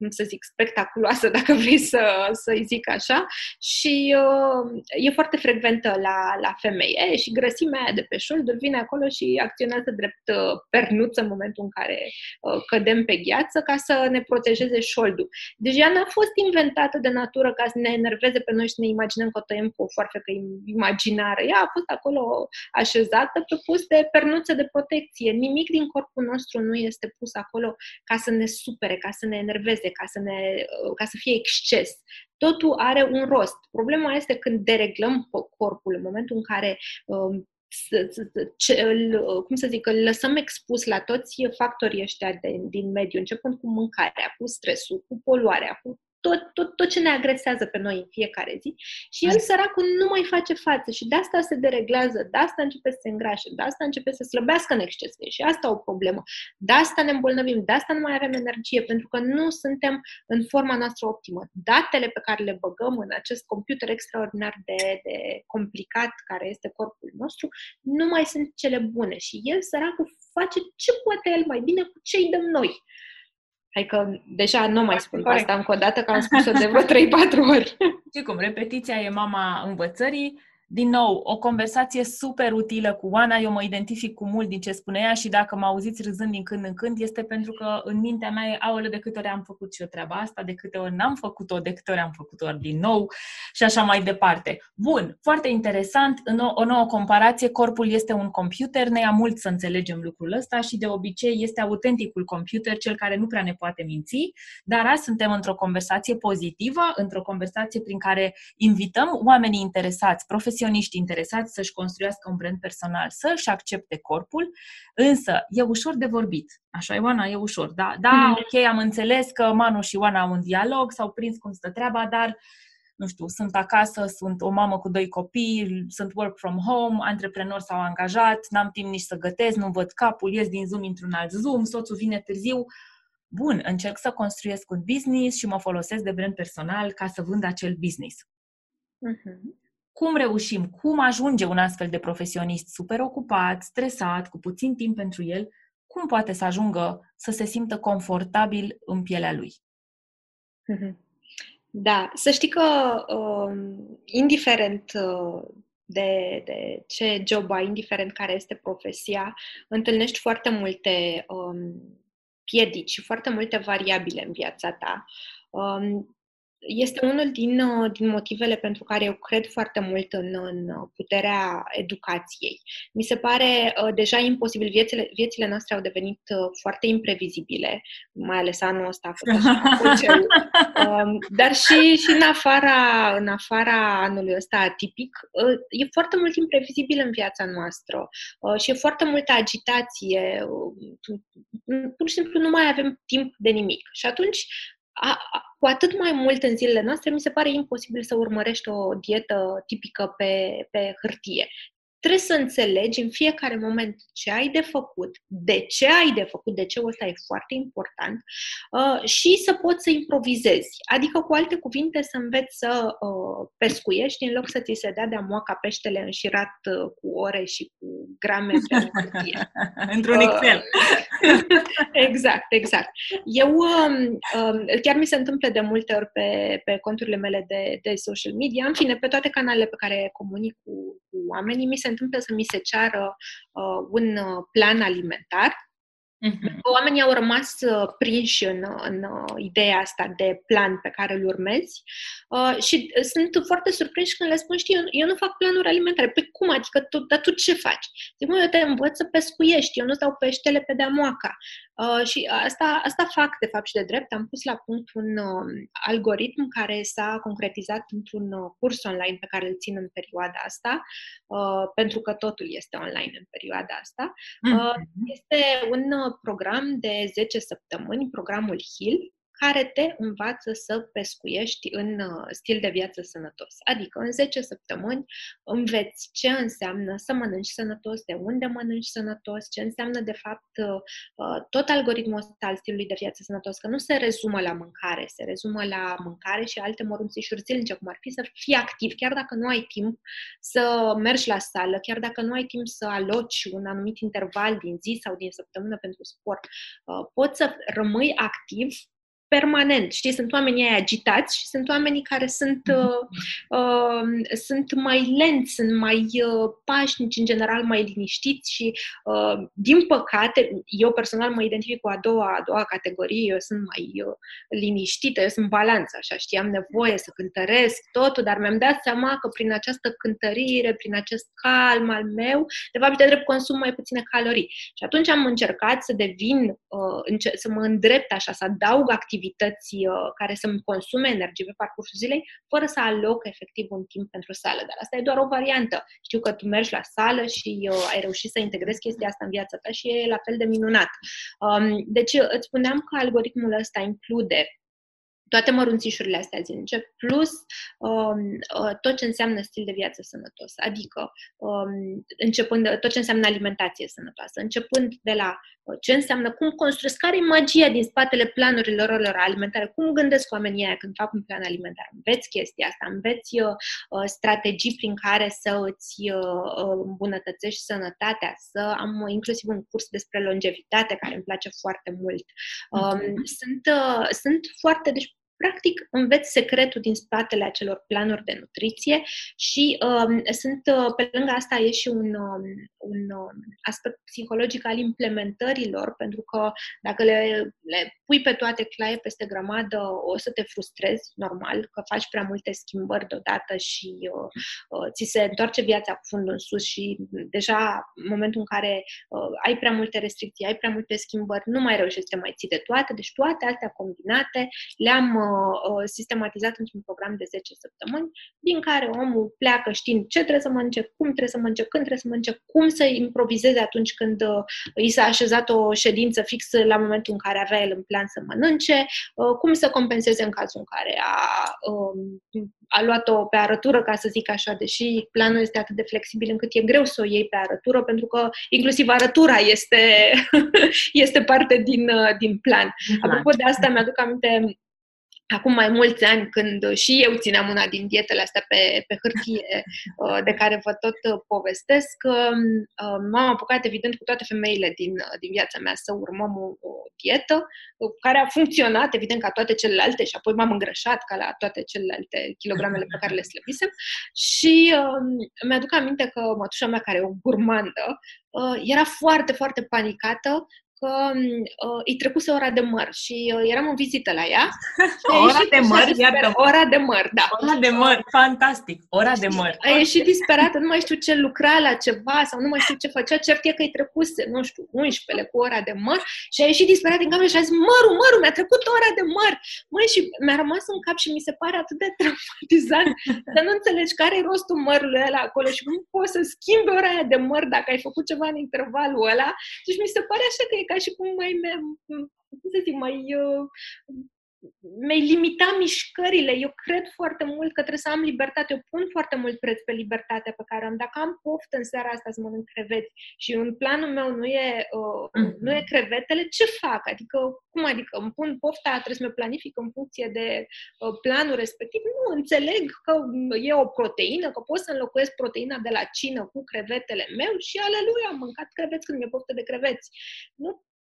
cum să zic, spectaculoasă, dacă vrei să, să-i zic așa, și uh, e foarte frecventă la, la femei. E, și grăsimea aia de pe șolduri vine acolo și acționează drept uh, pernuță în momentul în care uh, cădem pe gheață ca să ne protejeze șoldul. Deci ea n-a fost inventată de natură ca să ne enerveze pe noi și să ne imaginăm că tăiem cu o foarfecă imaginară. Ea a fost acolo așezată pe pus de pernuță de protecție. Nimic din corpul nostru nu este pus acolo ca să ne supere, ca să ne enerveze, ca să, ne, ca să fie exces. Totul are un rost. Problema este când dereglăm corpul în momentul în care um, ce, cum să zic, îl lăsăm expus la toți factorii ăștia de, din mediu, începând cu mâncarea, cu stresul, cu poluarea, cu tot, tot, tot ce ne agresează pe noi în fiecare zi și el, săracul, nu mai face față și de asta se dereglează, de asta începe să se îngrașe, de asta începe să slăbească în exces, și asta o problemă. De asta ne îmbolnăvim, de asta nu mai avem energie, pentru că nu suntem în forma noastră optimă. Datele pe care le băgăm în acest computer extraordinar de, de complicat care este corpul nostru, nu mai sunt cele bune și el, săracul, face ce poate el mai bine cu ce îi dăm noi. Hai că deja nu mai spun Corect. asta încă o dată, că am spus-o de vreo 3-4 ori. Și cum, repetiția e mama învățării din nou, o conversație super utilă cu Oana, eu mă identific cu mult din ce spune ea și dacă mă auziți râzând din când în când, este pentru că în mintea mea e, aole, de câte ori am făcut și eu treaba asta, de câte ori n-am făcut-o, de câte ori am făcut-o din nou și așa mai departe. Bun, foarte interesant, în o, o nouă comparație, corpul este un computer, ne ia mult să înțelegem lucrul ăsta și de obicei este autenticul computer, cel care nu prea ne poate minți, dar azi suntem într-o conversație pozitivă, într-o conversație prin care invităm oamenii interesați, profesioniști, profesioniști interesați să-și construiască un brand personal, să-și accepte corpul, însă e ușor de vorbit. Așa, Ioana, e ușor. Da, da mm. ok, am înțeles că Manu și Ioana au un dialog, s-au prins cum stă treaba, dar nu știu, sunt acasă, sunt o mamă cu doi copii, sunt work from home, antreprenor sau angajat, n-am timp nici să gătesc, nu văd capul, ies din Zoom, într-un alt Zoom, soțul vine târziu. Bun, încerc să construiesc un business și mă folosesc de brand personal ca să vând acel business. Mm-hmm cum reușim, cum ajunge un astfel de profesionist super ocupat, stresat, cu puțin timp pentru el, cum poate să ajungă să se simtă confortabil în pielea lui? Mhm. Da, să știi că um, indiferent uh, de, de ce job ai, indiferent care este profesia, întâlnești foarte multe um, piedici și foarte multe variabile în viața ta. Um, este unul din, uh, din motivele pentru care eu cred foarte mult în, în puterea educației. Mi se pare uh, deja imposibil, viețile, viețile noastre au devenit uh, foarte imprevizibile, mai ales anul ăsta a fost așa um, dar și, și în, afara, în afara anului ăsta atipic, uh, e foarte mult imprevizibil în viața noastră uh, și e foarte multă agitație, uh, pur și simplu nu mai avem timp de nimic. Și atunci a, a, cu atât mai mult în zilele noastre, mi se pare imposibil să urmărești o dietă tipică pe, pe hârtie. Trebuie să înțelegi în fiecare moment ce ai de făcut, de ce ai de făcut, de ce ăsta e foarte important uh, și să poți să improvizezi. Adică, cu alte cuvinte, să înveți să uh, pescuiești în loc să ți se dea de amoaca peștele înșirat uh, cu ore și cu grame pe Într-un Excel. exact, exact. Eu um, um, chiar mi se întâmplă de multe ori pe, pe conturile mele de, de social media, în fine, pe toate canalele pe care comunic cu, cu oamenii, mi se întâmplă să mi se ceară uh, un uh, plan alimentar Uh-huh. Oamenii au rămas uh, prinși în, în uh, ideea asta de plan pe care îl urmezi uh, și sunt foarte surprinși când le spun, știi, eu, eu nu fac planuri alimentare. Păi cum? Adică tu, dar tu ce faci? Zic, mă, eu te învăț să pescuiești, eu nu stau peștele pe deamoaca. Uh, și asta, asta fac, de fapt, și de drept. Am pus la punct un uh, algoritm care s-a concretizat într-un uh, curs online pe care îl țin în perioada asta, uh, pentru că totul este online în perioada asta. Uh, mm-hmm. Este un uh, program de 10 săptămâni, programul HIL, care te învață să pescuiești în uh, stil de viață sănătos. Adică în 10 săptămâni înveți ce înseamnă să mănânci sănătos, de unde mănânci sănătos, ce înseamnă de fapt uh, uh, tot algoritmul ăsta al stilului de viață sănătos, că nu se rezumă la mâncare, se rezumă la mâncare și alte mărunțișuri zilnice, cum ar fi să fii activ, chiar dacă nu ai timp să mergi la sală, chiar dacă nu ai timp să aloci un anumit interval din zi sau din săptămână pentru sport, poți să rămâi activ permanent. Știi, sunt oamenii ai agitați și sunt oamenii care sunt, mhm. uh, uh, sunt mai lenți, sunt mai uh, pașnici, în general mai liniștiți și, uh, din păcate, eu personal mă identific cu a doua, a doua categorie, eu sunt mai uh, liniștită, eu sunt balanță, așa, știi, am nevoie să cântăresc totul, dar mi-am dat seama că prin această cântărire, prin acest calm al meu, de fapt, de drept consum mai puține calorii. Și atunci am încercat să devin, uh, să mă îndrept așa, să adaug activități activități uh, care să-mi consume energie pe parcursul zilei, fără să aloc efectiv un timp pentru sală. Dar asta e doar o variantă. Știu că tu mergi la sală și uh, ai reușit să integrezi chestia asta în viața ta și e la fel de minunat. Um, deci îți spuneam că algoritmul ăsta include toate mărunțișurile astea zilnice, plus um, uh, tot ce înseamnă stil de viață sănătos, adică um, începând de, tot ce înseamnă alimentație sănătoasă, începând de la uh, ce înseamnă, cum construiesc, care e magia din spatele planurilor lor alimentare, cum gândesc oamenii aia când fac un plan alimentar, înveți chestia asta, înveți uh, uh strategii prin care să îți uh, uh, îmbunătățești sănătatea, să am inclusiv un curs despre longevitate care îmi place foarte mult. Um, sunt, uh, sunt foarte, deci practic înveți secretul din spatele acelor planuri de nutriție și um, sunt, uh, pe lângă asta e și un, um, un um, aspect psihologic al implementărilor, pentru că dacă le, le pui pe toate claie peste grămadă, o să te frustrezi, normal, că faci prea multe schimbări deodată și uh, uh, ți se întoarce viața cu fundul în sus și deja în momentul în care uh, ai prea multe restricții, ai prea multe schimbări, nu mai reușești să mai ții de toate, deci toate astea combinate le-am uh, uh, sistematizat într-un program de 10 săptămâni, din care omul pleacă știind ce trebuie să mănânce, cum trebuie să mănânce, când trebuie să mănânce, cum să improvizeze atunci când uh, i s-a așezat o ședință fixă la momentul în care avea el în plan să mănânce, uh, cum să compenseze în cazul în care a, uh, a luat-o pe arătură, ca să zic așa, deși planul este atât de flexibil încât e greu să o iei pe arătură, pentru că inclusiv arătura este, este parte din, uh, din plan. Apropo de asta, mi-aduc aminte acum mai mulți ani, când și eu țineam una din dietele astea pe, pe hârtie, uh, de care vă tot uh, povestesc, um, uh, m-am apucat, evident, cu toate femeile din, din viața mea să urmăm o, o dietă care a funcționat, evident, ca toate celelalte și apoi m-am îngrășat ca la toate celelalte kilogramele pe care le slăbisem. Și uh, mi-aduc aminte că mătușa mea, care e o gurmandă, uh, era foarte, foarte panicată că uh, îi trecuse ora de măr și uh, eram în vizită la ea. ora de măr, iată. Ora de măr, da. Ora de măr, fantastic. Ora de măr. A ieșit disperată, nu mai știu ce lucra la ceva sau nu mai știu ce făcea, cert e că îi trecuse, nu știu, 11 cu ora de măr și a ieșit disperată din cameră și a zis, mărul, mărul, mi-a trecut ora de măr. Măi, și mi-a rămas în cap și mi se pare atât de traumatizant să nu înțelegi care e rostul mărului ăla acolo și cum poți să schimbi ora aia de măr dacă ai făcut ceva în intervalul ăla. Deci mi se pare așa că e ca și cum mai, cum să zic, mai uh, mi-ai limita mișcările. Eu cred foarte mult că trebuie să am libertate. Eu pun foarte mult preț pe libertatea pe care am. Dacă am poftă în seara asta să mănânc creveți și în planul meu nu e, uh, mm-hmm. nu e crevetele, ce fac? Adică, cum adică? Îmi pun pofta, trebuie să mi planific în funcție de uh, planul respectiv? Nu, înțeleg că e o proteină, că pot să înlocuiesc proteina de la cină cu crevetele meu și aleluia, am mâncat creveți când mi-e poftă de creveți. Nu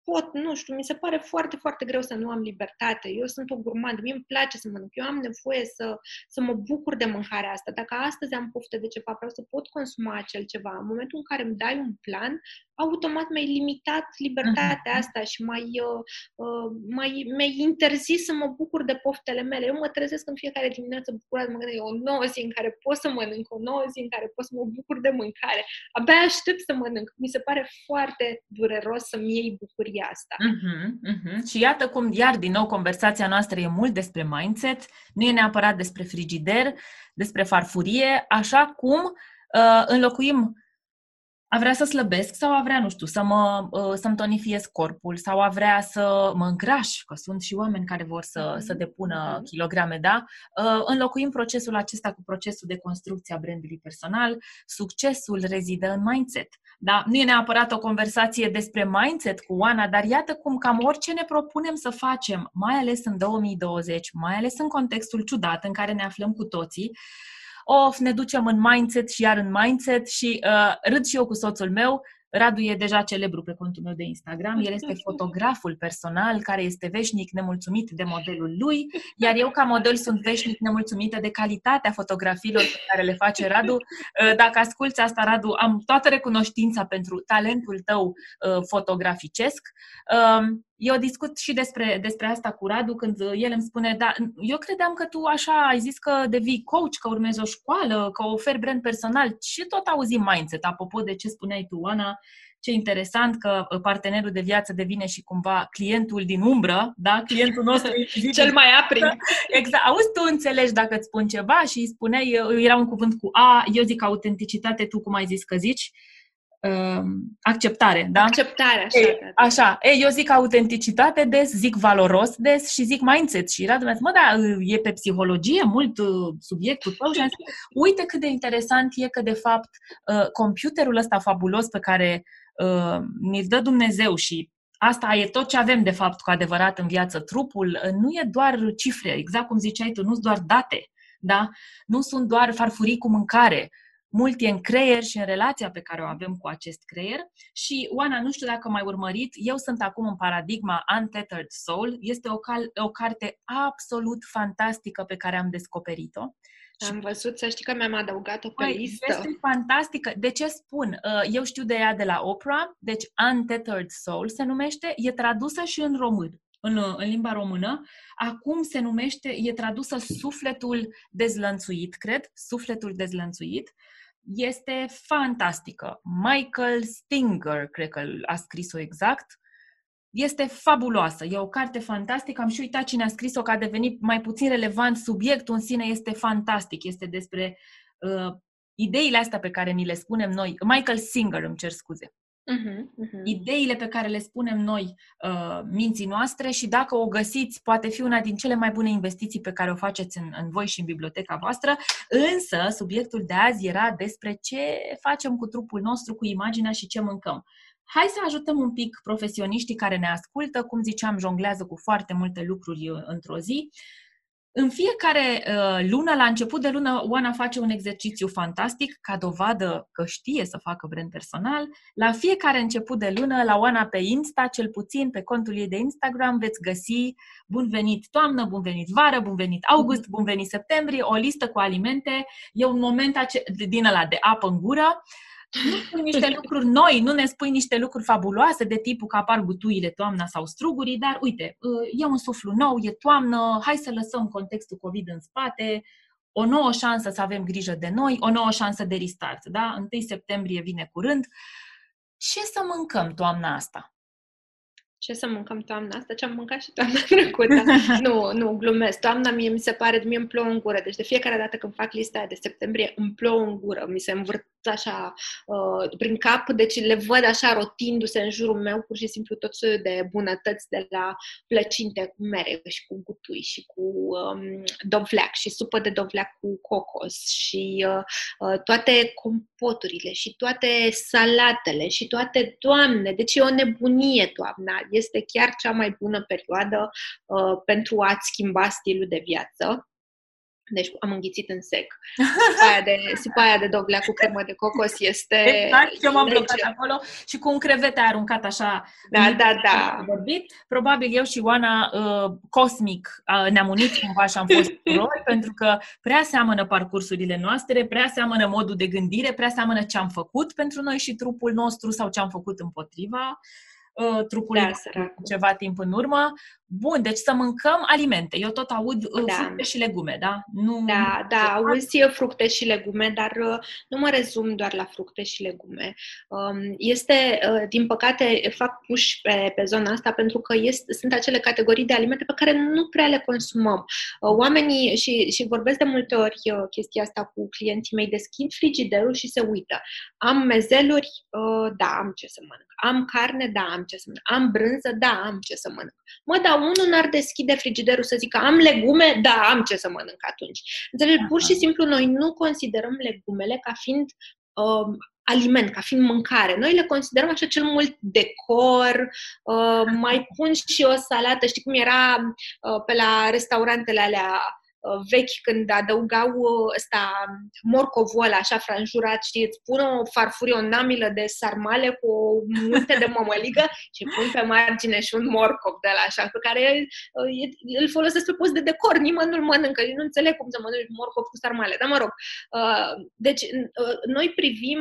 pot, nu știu, mi se pare foarte, foarte greu să nu am libertate. Eu sunt o gurmandă, mie îmi place să mănânc, eu am nevoie să, să mă bucur de mâncarea asta. Dacă astăzi am poftă de ceva, vreau să pot consuma acel ceva. În momentul în care îmi dai un plan, automat mi-ai limitat libertatea uh-huh. asta și mai, uh, uh, mai, mi-ai interzis să mă bucur de poftele mele. Eu mă trezesc în fiecare dimineață bucurat, mă gândesc, o nouă zi în care pot să mănânc, o nouă zi în care pot să mă bucur de mâncare. Abia aștept să mănânc. Mi se pare foarte dureros să-mi iei bucuria chestia asta. Uh-huh, uh-huh. Și iată cum, iar din nou, conversația noastră e mult despre mindset, nu e neapărat despre frigider, despre farfurie, așa cum uh, înlocuim a vrea să slăbesc sau a vrea, nu știu, să mă, uh, să-mi tonifiez corpul sau a vrea să mă îngraș, că sunt și oameni care vor să, mm-hmm. să depună mm-hmm. kilograme, da? Uh, înlocuim procesul acesta cu procesul de construcție a brandului personal. Succesul rezidă în mindset. Da? Nu e neapărat o conversație despre mindset cu Oana, dar iată cum cam orice ne propunem să facem, mai ales în 2020, mai ales în contextul ciudat în care ne aflăm cu toții, of, ne ducem în mindset și iar în mindset și uh, râd și eu cu soțul meu, Radu e deja celebru pe contul meu de Instagram. El este fotograful personal care este veșnic nemulțumit de modelul lui, iar eu ca model sunt veșnic nemulțumită de calitatea fotografiilor pe care le face Radu. Uh, dacă asculți asta, Radu, am toată recunoștința pentru talentul tău uh, fotograficesc. Um, eu discut și despre, despre asta cu Radu când el îmi spune, da, eu credeam că tu așa ai zis că devii coach, că urmezi o școală, că oferi brand personal și tot auzim mindset, apropo de ce spuneai tu, Ana, ce interesant că uh, partenerul de viață devine și cumva clientul din umbră, da? Clientul nostru cel mai aprin. Exact. Auzi, tu înțelegi dacă îți spun ceva și îi spuneai, uh, era un cuvânt cu A, eu zic autenticitate, tu cum ai zis că zici, uh, acceptare, da? Acceptare, așa. Ei, da. așa. Ei, eu zic autenticitate des, zic valoros des și zic mindset. Și Radu mi-a zis, mă, da, e pe psihologie mult uh, subiectul tău și am zis, uite cât de interesant e că, de fapt, uh, computerul ăsta fabulos pe care uh, ne-l dă Dumnezeu și asta e tot ce avem, de fapt, cu adevărat în viață. Trupul uh, nu e doar cifre, exact cum ziceai tu, nu sunt doar date, da? Nu sunt doar farfurii cu mâncare, mult e în creier și în relația pe care o avem cu acest creier. Și, Oana, nu știu dacă mai urmărit, eu sunt acum în paradigma Untethered Soul. Este o, cal- o carte absolut fantastică pe care am descoperit-o. Am văzut, să știi că mi-am adăugat-o pe Păi, listă. Este fantastică. De ce spun? Uh, eu știu de ea de la Oprah, deci Untethered Soul se numește, e tradusă și în român în, în limba română. Acum se numește, e tradusă Sufletul dezlănțuit, cred, Sufletul dezlănțuit. Este fantastică. Michael Stinger, cred că a scris-o exact. Este fabuloasă. E o carte fantastică. Am și uitat cine a scris-o, că a devenit mai puțin relevant. Subiectul în sine este fantastic. Este despre uh, ideile astea pe care ni le spunem noi. Michael Singer, îmi cer scuze. Uh-huh, uh-huh. Ideile pe care le spunem noi uh, minții noastre și dacă o găsiți, poate fi una din cele mai bune investiții pe care o faceți în, în voi și în biblioteca voastră. Însă, subiectul de azi era despre ce facem cu trupul nostru, cu imaginea și ce mâncăm. Hai să ajutăm un pic profesioniștii care ne ascultă, cum ziceam, jonglează cu foarte multe lucruri uh, într-o zi. În fiecare uh, lună, la început de lună, Oana face un exercițiu fantastic ca dovadă că știe să facă brand personal. La fiecare început de lună, la Oana pe Insta, cel puțin pe contul ei de Instagram, veți găsi bun venit toamnă, bun venit vară, bun venit august, bun venit septembrie, o listă cu alimente. E un moment ace- din ăla de apă în gură nu spui niște lucruri noi, nu ne spui niște lucruri fabuloase de tipul că apar butuile toamna sau strugurii, dar uite, e un suflu nou, e toamnă, hai să lăsăm contextul COVID în spate, o nouă șansă să avem grijă de noi, o nouă șansă de restart, da? 1 septembrie vine curând. Ce să mâncăm toamna asta? Ce să mâncăm toamna asta, ce am mâncat și toamna trecută. nu, nu, glumesc. Toamna mie mi se pare, mie îmi plouă în gură. Deci de fiecare dată când fac lista de septembrie, îmi plouă în gură. Mi se învârt așa uh, prin cap, deci le văd așa rotindu-se în jurul meu, pur și simplu tot soiul de bunătăți de la plăcinte cu mere și cu gutui și cu um, dovleac și supă de dovleac cu cocos și uh, uh, toate compoturile și toate salatele și toate, doamne, deci e o nebunie toamna este chiar cea mai bună perioadă uh, pentru a-ți schimba stilul de viață. Deci am înghițit în sec. Supa aia de, supa aia de doglea cu cremă de cocos este... Exact, eu m-am blocat acolo și cu un crevete aruncat așa. Da, da, da. Vorbit. Probabil eu și Oana uh, cosmic uh, ne-am unit cumva și am fost roli, pentru că prea seamănă parcursurile noastre, prea seamănă modul de gândire, prea seamănă ce am făcut pentru noi și trupul nostru sau ce am făcut împotriva uh, trupului da, ceva timp în urmă. Bun, deci să mâncăm alimente. Eu tot aud uh, da. fructe și legume, da? Nu, da, da, auzi fructe și legume, dar uh, nu mă rezum doar la fructe și legume. Um, este, uh, din păcate, fac push pe, pe zona asta pentru că este, sunt acele categorii de alimente pe care nu prea le consumăm. Oamenii, și, și vorbesc de multe ori chestia asta cu clienții mei, deschid frigiderul și se uită. Am mezeluri? Da, am ce să mănânc. Am carne? Da, am ce să mănânc. Am brânză? Da, am ce să mănânc. Mă, dar unul n-ar deschide frigiderul să zică am legume, da, am ce să mănânc atunci. Înțelegi? Pur și simplu noi nu considerăm legumele ca fiind um, aliment, ca fiind mâncare. Noi le considerăm așa cel mult decor, uh, mai pun și o salată, știi cum era uh, pe la restaurantele alea Uh, vechi când adăugau uh, ăsta morcovul ăla așa franjurat, știți, îți pun o farfurie, o namilă de sarmale cu multe de mămăligă și pun pe margine și un morcov de la așa, pe care uh, îl folosesc pe post de decor, nimeni nu-l mănâncă, eu nu înțeleg cum să mănânci morcov cu sarmale, dar mă rog. Deci, noi privim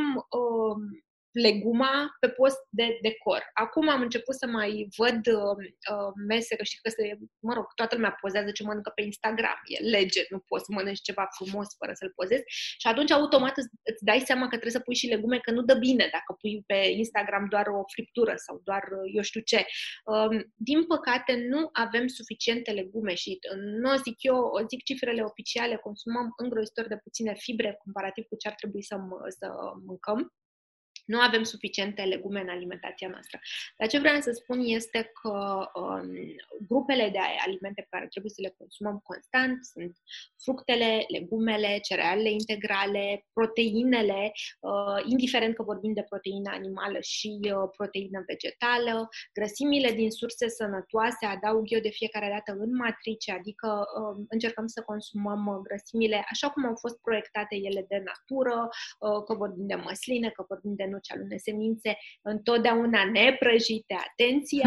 leguma pe post de decor. Acum am început să mai văd uh, uh, mese, că știi că se, mă rog, toată lumea pozează ce mănâncă pe Instagram. E lege, nu poți să mănânci ceva frumos fără să-l pozezi. Și atunci automat îți, îți dai seama că trebuie să pui și legume, că nu dă bine dacă pui pe Instagram doar o friptură sau doar uh, eu știu ce. Uh, din păcate, nu avem suficiente legume și uh, nu o zic eu, o zic cifrele oficiale, consumăm îngrozitor de puține fibre comparativ cu ce ar trebui să, să mâncăm. Nu avem suficiente legume în alimentația noastră. Dar ce vreau să spun este că um, grupele de alimente pe care trebuie să le consumăm constant sunt fructele, legumele, cerealele integrale, proteinele, uh, indiferent că vorbim de proteină animală și uh, proteină vegetală, grăsimile din surse sănătoase, adaug eu de fiecare dată în matrice, adică uh, încercăm să consumăm grăsimile așa cum au fost proiectate ele de natură, uh, că vorbim de măsline, că vorbim de nuci alune semințe întotdeauna neprăjite, atenție,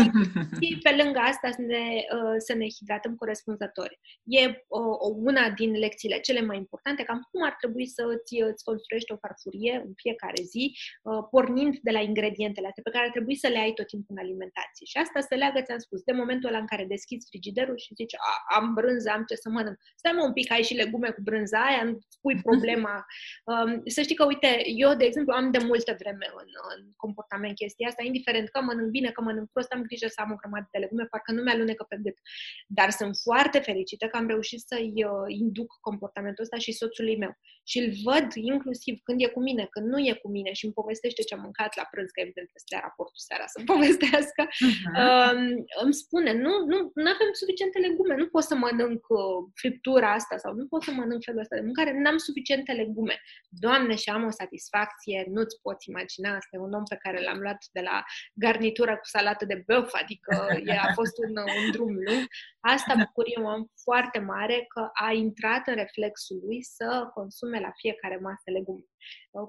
și pe lângă asta să ne, uh, să ne hidratăm corespunzător. E uh, una din lecțiile cele mai importante, cam cum ar trebui să îți, îți construiești o farfurie în fiecare zi, uh, pornind de la ingredientele astea pe care ar trebui să le ai tot timpul în alimentație. Și asta se leagă, ți-am spus, de momentul ăla în care deschizi frigiderul și zici, am brânză, am ce să mănânc. Stai mă un pic, ai și legume cu brânza aia, nu pui problema. Um, să știi că, uite, eu, de exemplu, am de multă vreme în, în comportament chestia asta, indiferent că mănânc bine, că mănânc prost, am grijă să am o grămadă de legume, parcă nu mi-alunecă pe gât. Dar sunt foarte fericită că am reușit să-i uh, induc comportamentul ăsta și soțului meu. Și îl văd inclusiv când e cu mine, când nu e cu mine și îmi povestește ce am mâncat la prânz, că evident este raportul seara să-mi povestească, uh-huh. uh, îmi spune, nu, nu, nu avem suficiente legume, nu pot să mănânc uh, friptura asta sau nu pot să mănânc felul ăsta de mâncare, n-am suficiente legume. Doamne, și am o satisfacție, nu-ți poți imagina, asta e un om pe care l-am luat de la garnitura cu salată de băf, adică e, a fost un, un drum lung. Asta bucurie o am foarte mare că a intrat în reflexul lui să consume la fiecare masă legume.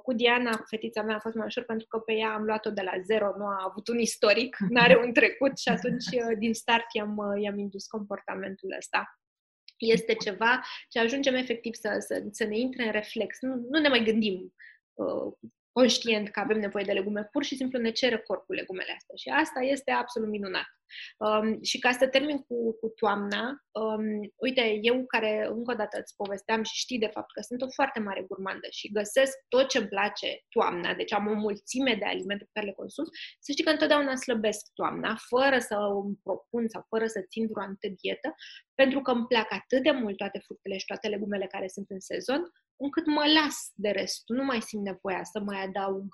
Cu Diana, cu fetița mea, a fost mai ușor pentru că pe ea am luat-o de la zero, nu a avut un istoric, nu are un trecut și atunci din start i-am, i-am indus comportamentul ăsta este ceva ce ajungem efectiv să, să, să ne intre în reflex. Nu, nu ne mai gândim uh, conștient că avem nevoie de legume, pur și simplu ne cere corpul legumele astea și asta este absolut minunat. Um, și ca să termin cu, cu toamna, um, uite, eu care încă o dată îți povesteam și știi de fapt că sunt o foarte mare gurmandă și găsesc tot ce îmi place toamna, deci am o mulțime de alimente pe care le consum, să știi că întotdeauna slăbesc toamna, fără să îmi propun sau fără să țin vreo anumită dietă, pentru că îmi plac atât de mult toate fructele și toate legumele care sunt în sezon, încât mă las de rest. Nu mai simt nevoia să mai adaug,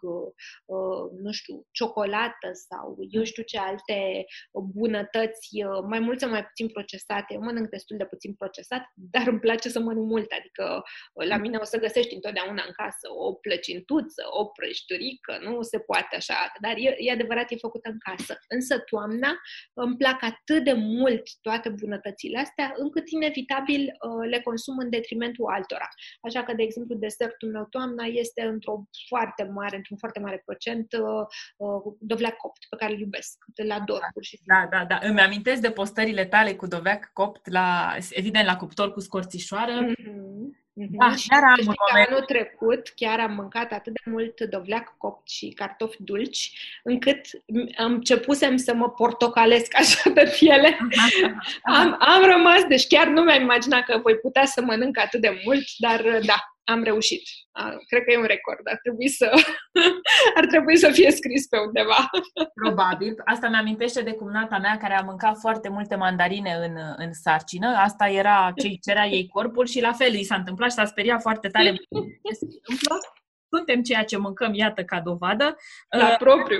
uh, nu știu, ciocolată sau eu știu ce alte bunătăți, uh, mai mult sau mai puțin procesate. Eu mănânc destul de puțin procesat, dar îmi place să mănânc mult. Adică uh, la mine o să găsești întotdeauna în casă o plăcintuță, o prăjiturică, nu se poate așa, dar e, e adevărat, e făcută în casă. Însă toamna îmi plac atât de mult toate bunătățile astea, încât inevitabil uh, le consum în detrimentul altora. Așa că, de exemplu, desertul meu toamna este într-o foarte mare, într-un foarte mare procent uh, uh, dovleac copt, pe care îl iubesc, îl ador pur și simplu. Da, da, da. Îmi amintesc de postările tale cu doveac copt, la, evident, la cuptor cu scorțișoară. Mm-hmm. Mm-hmm. Ah, chiar am un moment. Anul trecut chiar am mâncat atât de mult dovleac copt și cartofi dulci, încât am începusem să mă portocalesc așa pe piele. am, am rămas, deci chiar nu mi-am imaginat că voi putea să mănânc atât de mult, dar da, am reușit. Cred că e un record. Ar trebui să, ar trebui să fie scris pe undeva. Probabil. Asta mi-amintește de cumnata mea care a mâncat foarte multe mandarine în, în sarcină. Asta era ce îi cerea ei corpul și la fel i s-a întâmplat și s-a speriat foarte tare. Ce se întâmplă? Suntem ceea ce mâncăm, iată, ca dovadă. La uh, propriu.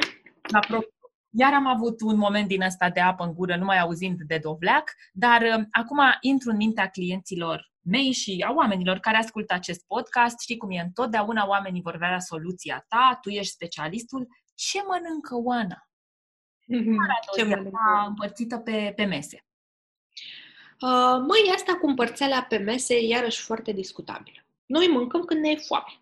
La propriu. Iar am avut un moment din ăsta de apă în gură, numai auzind de dovleac, dar uh, acum intru în mintea clienților mei și a oamenilor care ascultă acest podcast. Știi cum e, întotdeauna oamenii vor vrea soluția ta, tu ești specialistul. Ce mănâncă Oana? Mm-hmm. Ce mănâncă? împărțită pe, pe mese. Uh, măi, asta cu împărțeala pe mese e iarăși foarte discutabilă. Noi mâncăm când ne e foame.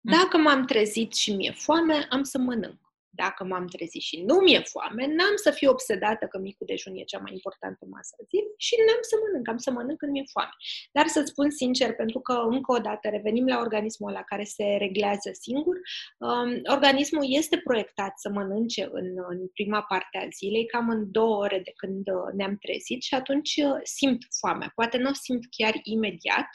Mm. Dacă m-am trezit și mi-e foame, am să mănânc dacă m-am trezit și nu mi-e foame, n-am să fiu obsedată că micul dejun e cea mai importantă masă a zi și n-am să mănânc, am să mănânc când mi-e foame. Dar să-ți spun sincer, pentru că încă o dată revenim la organismul ăla care se reglează singur, um, organismul este proiectat să mănânce în, în prima parte a zilei, cam în două ore de când uh, ne-am trezit și atunci uh, simt foamea. Poate nu o simt chiar imediat,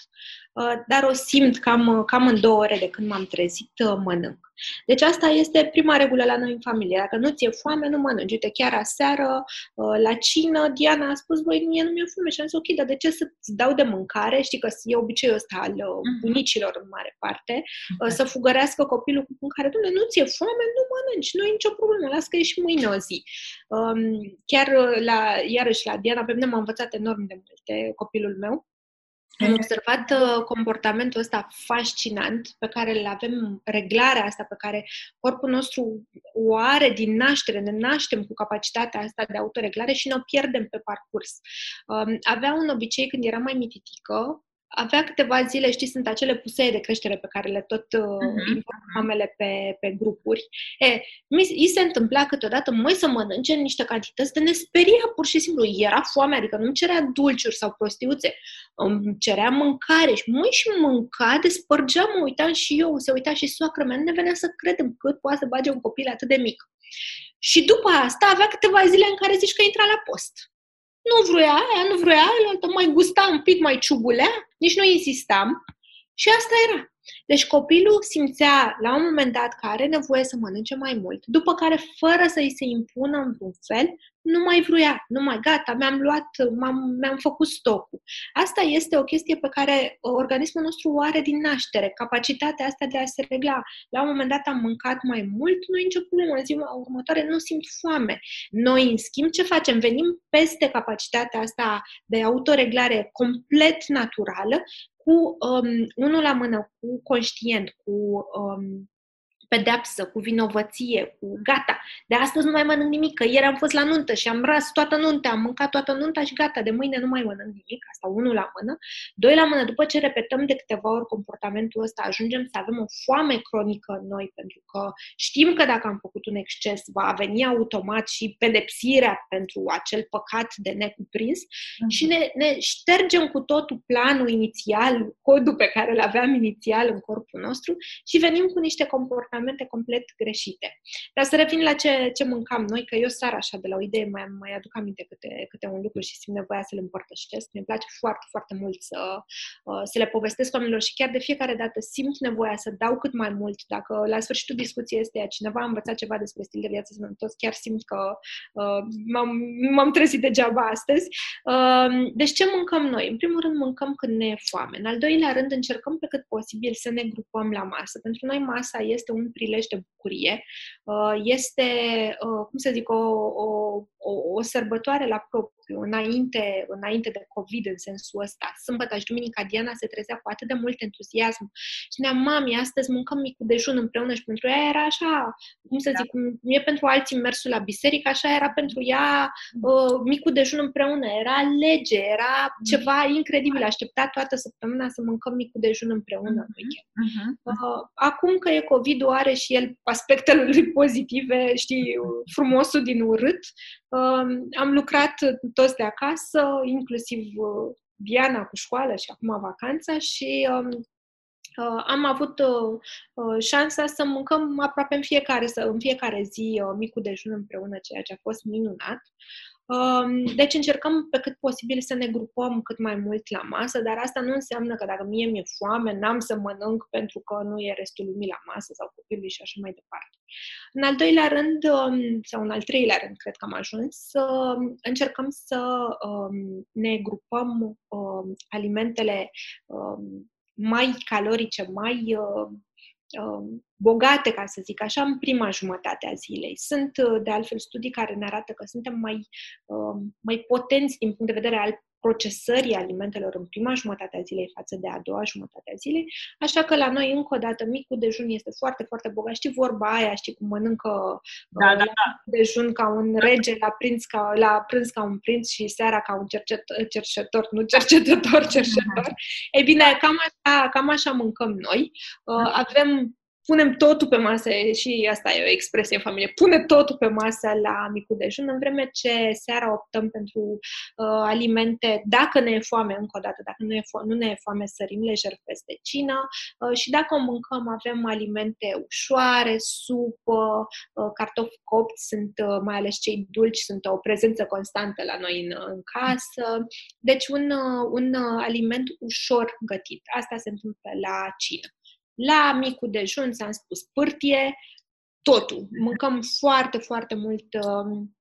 uh, dar o simt cam, cam în două ore de când m-am trezit, mănânc. Deci asta este prima regulă la noi în familie. Dacă nu ți-e foame, nu mănânci. Uite, chiar aseară, uh, la cină, Diana a spus, băi, mie nu mi-e foame. Și am zis, ok, dar de ce să-ți dau de mâncare? Știi că e obiceiul ăsta al uh, mhm. bunicilor în mare parte, uh, să fugărească copilul cu mâncare. Dom'le, nu ți-e foame, nu mănânci, nu e nicio problemă, las că e și mâine o zi. Um, chiar la, iarăși la Diana, pe mine m-a învățat enorm de multe copilul meu. Am observat uh, comportamentul ăsta fascinant pe care îl avem, reglarea asta pe care corpul nostru o are din naștere, ne naștem cu capacitatea asta de autoreglare și ne o pierdem pe parcurs. Um, avea un obicei când era mai mititică, avea câteva zile, știi, sunt acele pusee de creștere pe care le tot uh, uh-huh. mamele pe, pe grupuri. E, mi, i se întâmpla câteodată, măi, să mănânce în niște cantități de ne speria pur și simplu. Era foame, adică nu cerea dulciuri sau prostiuțe, îmi cerea mâncare și măi și mânca, despărgeam, mă uitam și eu, se uita și soacră mea, nu ne venea să credem cât poate să bage un copil atât de mic. Și după asta avea câteva zile în care zici că intra la post nu vrea aia, nu vrea aia, mai gusta un pic, mai ciubulea, nici nu insistam. Și asta era. Deci copilul simțea la un moment dat că are nevoie să mănânce mai mult, după care, fără să îi se impună în vreun fel, nu mai vrea, nu mai gata, mi-am luat, m-am, mi-am făcut stocul. Asta este o chestie pe care organismul nostru o are din naștere, capacitatea asta de a se regla. La un moment dat am mâncat mai mult, nu e nicio problemă, în ziua următoare nu simt foame. Noi, în schimb, ce facem? Venim peste capacitatea asta de autoreglare complet naturală cu um, unul la mână, cu conștient, cu um, pedeapsă, cu vinovăție, cu gata, de astăzi nu mai mănânc nimic, că ieri am fost la nuntă și am ras toată nunta, am mâncat toată nunta și gata, de mâine nu mai mănânc nimic, asta unul la mână. Doi la mână, după ce repetăm de câteva ori comportamentul ăsta, ajungem să avem o foame cronică în noi, pentru că știm că dacă am făcut un exces, va veni automat și pedepsirea pentru acel păcat de necuprins mm-hmm. și ne, ne ștergem cu totul planul inițial, codul pe care îl aveam inițial în corpul nostru și venim cu niște comportamente complet greșite. Dar să revin la ce, ce mâncam noi, că eu sar așa de la o idee, mai, mai aduc aminte câte, câte un lucru și simt nevoia să le împărtășesc. Mi-e place foarte, foarte mult să, uh, să le povestesc oamenilor și chiar de fiecare dată simt nevoia să dau cât mai mult. Dacă la sfârșitul discuției este cineva a învățat ceva despre stil de viață sănătos, chiar simt că uh, m-am, m-am trezit degeaba astăzi. Uh, deci ce mâncăm noi? În primul rând mâncăm când ne e foame. În al doilea rând încercăm pe cât posibil să ne grupăm la masă. Pentru noi masa este un prilej de bucurie, uh, este, uh, cum să zic, o, o, o, o sărbătoare la propriu înainte, înainte de COVID în sensul ăsta. Sâmbătă și duminica Diana se trezea cu atât de mult entuziasm și ne mami, astăzi mâncăm micul dejun împreună și pentru ea era așa, cum să da. zic, cum e pentru alții mersul la biserică, așa era pentru ea uh, micul dejun împreună, era lege, era mm. ceva incredibil, aștepta toată săptămâna să mâncăm micul dejun împreună. Uh-huh. Uh, acum că e COVID, are și el aspectele lui pozitive, știi, frumosul din urât, am lucrat toți de acasă, inclusiv uh, Diana cu școală și acum vacanța și um, uh, am avut uh, șansa să mâncăm aproape în fiecare, în fiecare zi micul dejun împreună, ceea ce a fost minunat. Deci încercăm pe cât posibil să ne grupăm cât mai mult la masă, dar asta nu înseamnă că dacă mie mi-e foame, n-am să mănânc pentru că nu e restul lumii la masă sau copilului și așa mai departe. În al doilea rând, um, sau în al treilea rând, cred că am ajuns, să încercăm să um, ne grupăm um, alimentele mai calorice, mai bogate, ca să zic așa, în prima jumătate a zilei. Sunt, uh, de altfel, studii care ne arată că suntem mai, mai potenți din punct de vedere al procesării alimentelor în prima jumătate a zilei față de a doua jumătate a zilei, așa că la noi, încă o dată, micul dejun este foarte, foarte bogat. Știi vorba aia, știi cum mănâncă da, uh, da, da. dejun ca un rege, la, prinț ca, la prânz ca un prinț și seara ca un cercetor, cercetor nu cercetător, cercetor. Ei bine, cam așa, cam așa mâncăm noi. Uh, avem punem totul pe masă, și asta e o expresie în familie, pune totul pe masă la micul dejun, în vreme ce seara optăm pentru uh, alimente, dacă ne e foame, încă o dată, dacă nu, e fo- nu ne e foame, sărim lejer peste cină uh, și dacă o mâncăm, avem alimente ușoare, supă, uh, cartofi copți, sunt uh, mai ales cei dulci, sunt o prezență constantă la noi în, în casă, deci un, uh, un uh, aliment ușor gătit. Asta se întâmplă la cină. La micul dejun, ți-am spus, pârtie, totul. Mâncăm foarte, foarte mult um,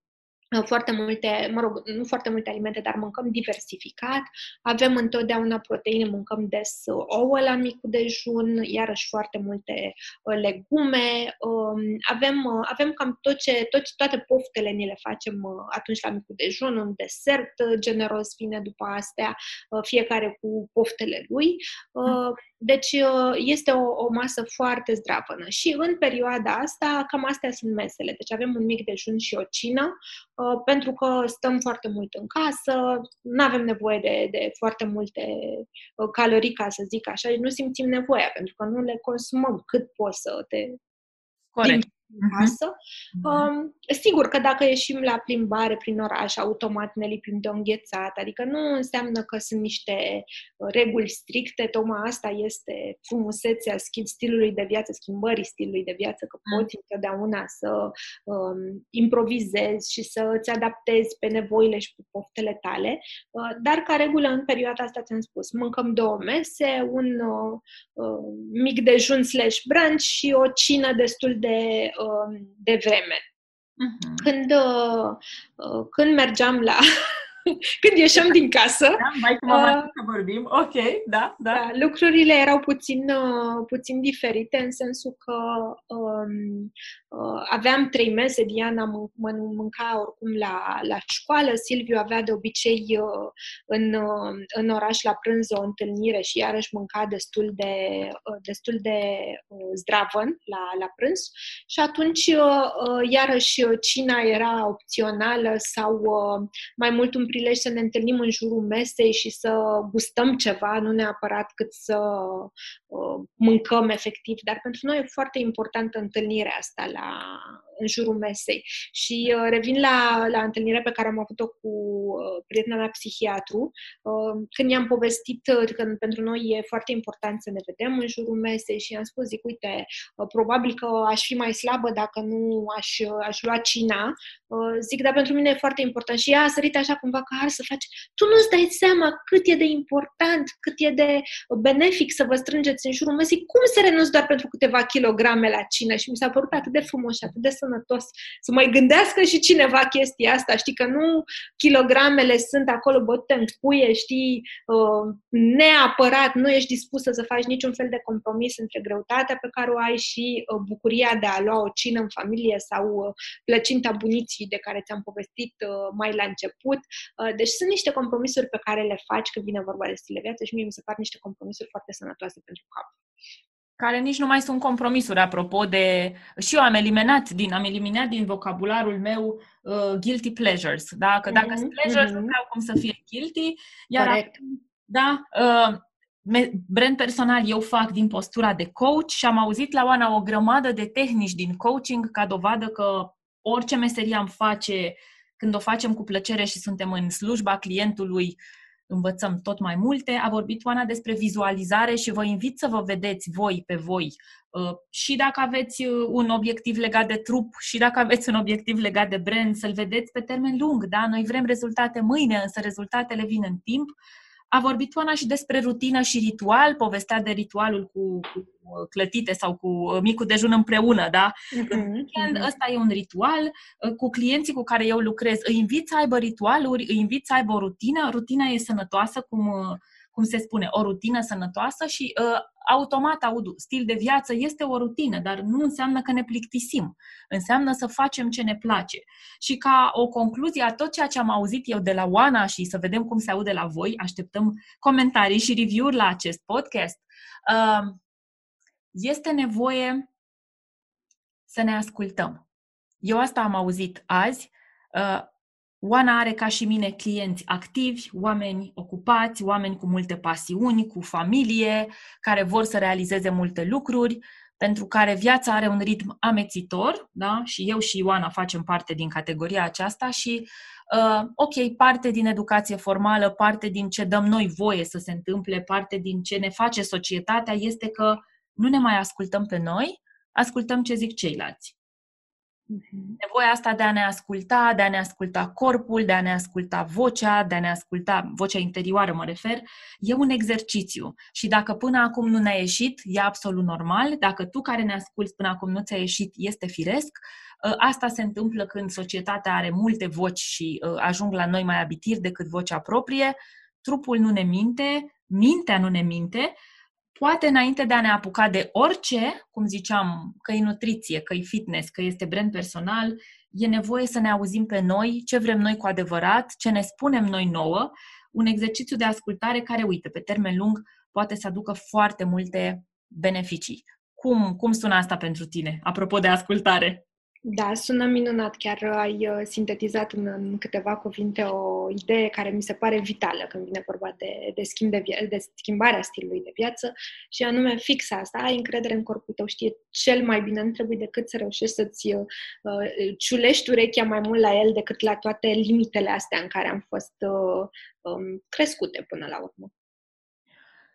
foarte multe, mă rog, nu foarte multe alimente, dar mâncăm diversificat. Avem întotdeauna proteine, mâncăm des ouă la micul dejun, iarăși foarte multe uh, legume. Um, avem, uh, avem cam tot ce, tot, toate poftele ni le facem uh, atunci la micul dejun, un desert generos vine după astea, fiecare cu poftele lui. Deci este o, o masă foarte zdravănă. Și în perioada asta, cam astea sunt mesele. Deci avem un mic dejun și o cină, Uh, pentru că stăm foarte mult în casă, nu avem nevoie de, de foarte multe uh, calorii, ca să zic așa, nu simțim nevoia, pentru că nu le consumăm cât poți să te Corect în mhm. casă. Um, sigur că dacă ieșim la plimbare prin oraș, automat ne lipim de o înghețat, adică nu înseamnă că sunt niște uh, reguli stricte, tocmai asta este frumusețea schimb stilului de viață, schimbării stilului de viață, că mm. poți întotdeauna să um, improvizezi și să îți adaptezi pe nevoile și pe poftele tale, uh, dar ca regulă în perioada asta ți-am spus, mâncăm două mese, un uh, uh, mic dejun slash brunch și o cină destul de Um, de vreme. Uh-huh. Când, uh, uh, când mergeam la când ieșeam din casă. Da, mai cum am uh, să vorbim. Ok, da, da, da. Lucrurile erau puțin, uh, puțin diferite în sensul că um, uh, aveam trei mese, Diana mân- mânca oricum la, la școală, Silviu avea de obicei uh, în, uh, în oraș la prânz o întâlnire și iarăși mânca destul de, uh, destul de uh, zdravăn la, la prânz. Și atunci uh, uh, iarăși cina era opțională sau uh, mai mult un prilej să ne întâlnim în jurul mesei și să gustăm ceva, nu neapărat cât să uh, mâncăm efectiv, dar pentru noi e foarte importantă întâlnirea asta la, în jurul mesei. Și uh, revin la, la întâlnirea pe care am avut-o cu uh, prietena mea psihiatru, uh, când i-am povestit uh, că pentru noi e foarte important să ne vedem în jurul mesei și i-am spus, zic, uite, uh, probabil că aș fi mai slabă dacă nu aș, uh, aș lua cina. Uh, zic, dar pentru mine e foarte important. Și ea a sărit așa cumva că ar să faci. Tu nu-ți dai seama cât e de important, cât e de benefic să vă strângeți în jurul mesei. Cum să renunți doar pentru câteva kilograme la cină? Și mi s-a părut atât de frumos și atât de sănătos să mai gândească și cineva chestia asta. Știi că nu kilogramele sunt acolo bătute în cuie, știi, uh, neapărat nu ești dispusă să faci niciun fel de compromis între greutatea pe care o ai și uh, bucuria de a lua o cină în familie sau uh, plăcinta buniții de care ți-am povestit mai la început. Deci sunt niște compromisuri pe care le faci când vine vorba de stil de viață și mie mi se par niște compromisuri foarte sănătoase pentru cap care nici nu mai sunt compromisuri, apropo de... Și eu am eliminat din, am eliminat din vocabularul meu uh, guilty pleasures, da? Că dacă mm-hmm. sunt pleasures, mm-hmm. nu vreau cum să fie guilty, iar Correct. da, uh, brand personal eu fac din postura de coach și am auzit la Oana o grămadă de tehnici din coaching ca dovadă că orice meserie am face, când o facem cu plăcere și suntem în slujba clientului, uh, învățăm tot mai multe. A vorbit Oana despre vizualizare și vă invit să vă vedeți voi pe voi uh, și dacă aveți uh, un obiectiv legat de trup și dacă aveți un obiectiv legat de brand, să-l vedeți pe termen lung. Da? Noi vrem rezultate mâine, însă rezultatele vin în timp a vorbit Oana și despre rutină și ritual, povestea de ritualul cu, cu uh, clătite sau cu uh, micul dejun împreună, da? Uh-huh, weekend, uh-huh. ăsta e un ritual. Uh, cu clienții cu care eu lucrez, îi invit să aibă ritualuri, îi invit să aibă o rutină. Rutina e sănătoasă, cum cum se spune, o rutină sănătoasă și uh, automat aud stil de viață este o rutină, dar nu înseamnă că ne plictisim. Înseamnă să facem ce ne place. Și ca o concluzie a tot ceea ce am auzit eu de la Oana și să vedem cum se aude la voi, așteptăm comentarii și review-uri la acest podcast, uh, este nevoie să ne ascultăm. Eu asta am auzit azi. Uh, Oana are ca și mine clienți activi, oameni ocupați, oameni cu multe pasiuni, cu familie, care vor să realizeze multe lucruri, pentru care viața are un ritm amețitor, da? și eu și Ioana facem parte din categoria aceasta și, uh, ok, parte din educație formală, parte din ce dăm noi voie să se întâmple, parte din ce ne face societatea este că nu ne mai ascultăm pe noi, ascultăm ce zic ceilalți. Mhm. Nevoia asta de a ne asculta, de a ne asculta corpul, de a ne asculta vocea, de a ne asculta vocea interioară, mă refer, e un exercițiu. Și dacă până acum nu ne-a ieșit, e absolut normal. Dacă tu care ne asculți până acum nu ți-a ieșit, este firesc. Ă, asta se întâmplă când societatea are multe voci și ă, ajung la noi mai abitiri decât vocea proprie. Trupul nu ne minte, mintea nu ne minte poate înainte de a ne apuca de orice, cum ziceam, că e nutriție, că e fitness, că este brand personal, e nevoie să ne auzim pe noi, ce vrem noi cu adevărat, ce ne spunem noi nouă, un exercițiu de ascultare care, uite, pe termen lung poate să aducă foarte multe beneficii. Cum, cum sună asta pentru tine, apropo de ascultare? Da, sună minunat. Chiar ai uh, sintetizat în, în câteva cuvinte o idee care mi se pare vitală când vine vorba de, de, schimb de, via- de schimbarea stilului de viață și anume fix asta. Ai încredere în corpul tău, știe cel mai bine. Nu trebuie decât să reușești să-ți uh, ciulești urechea mai mult la el decât la toate limitele astea în care am fost uh, um, crescute până la urmă.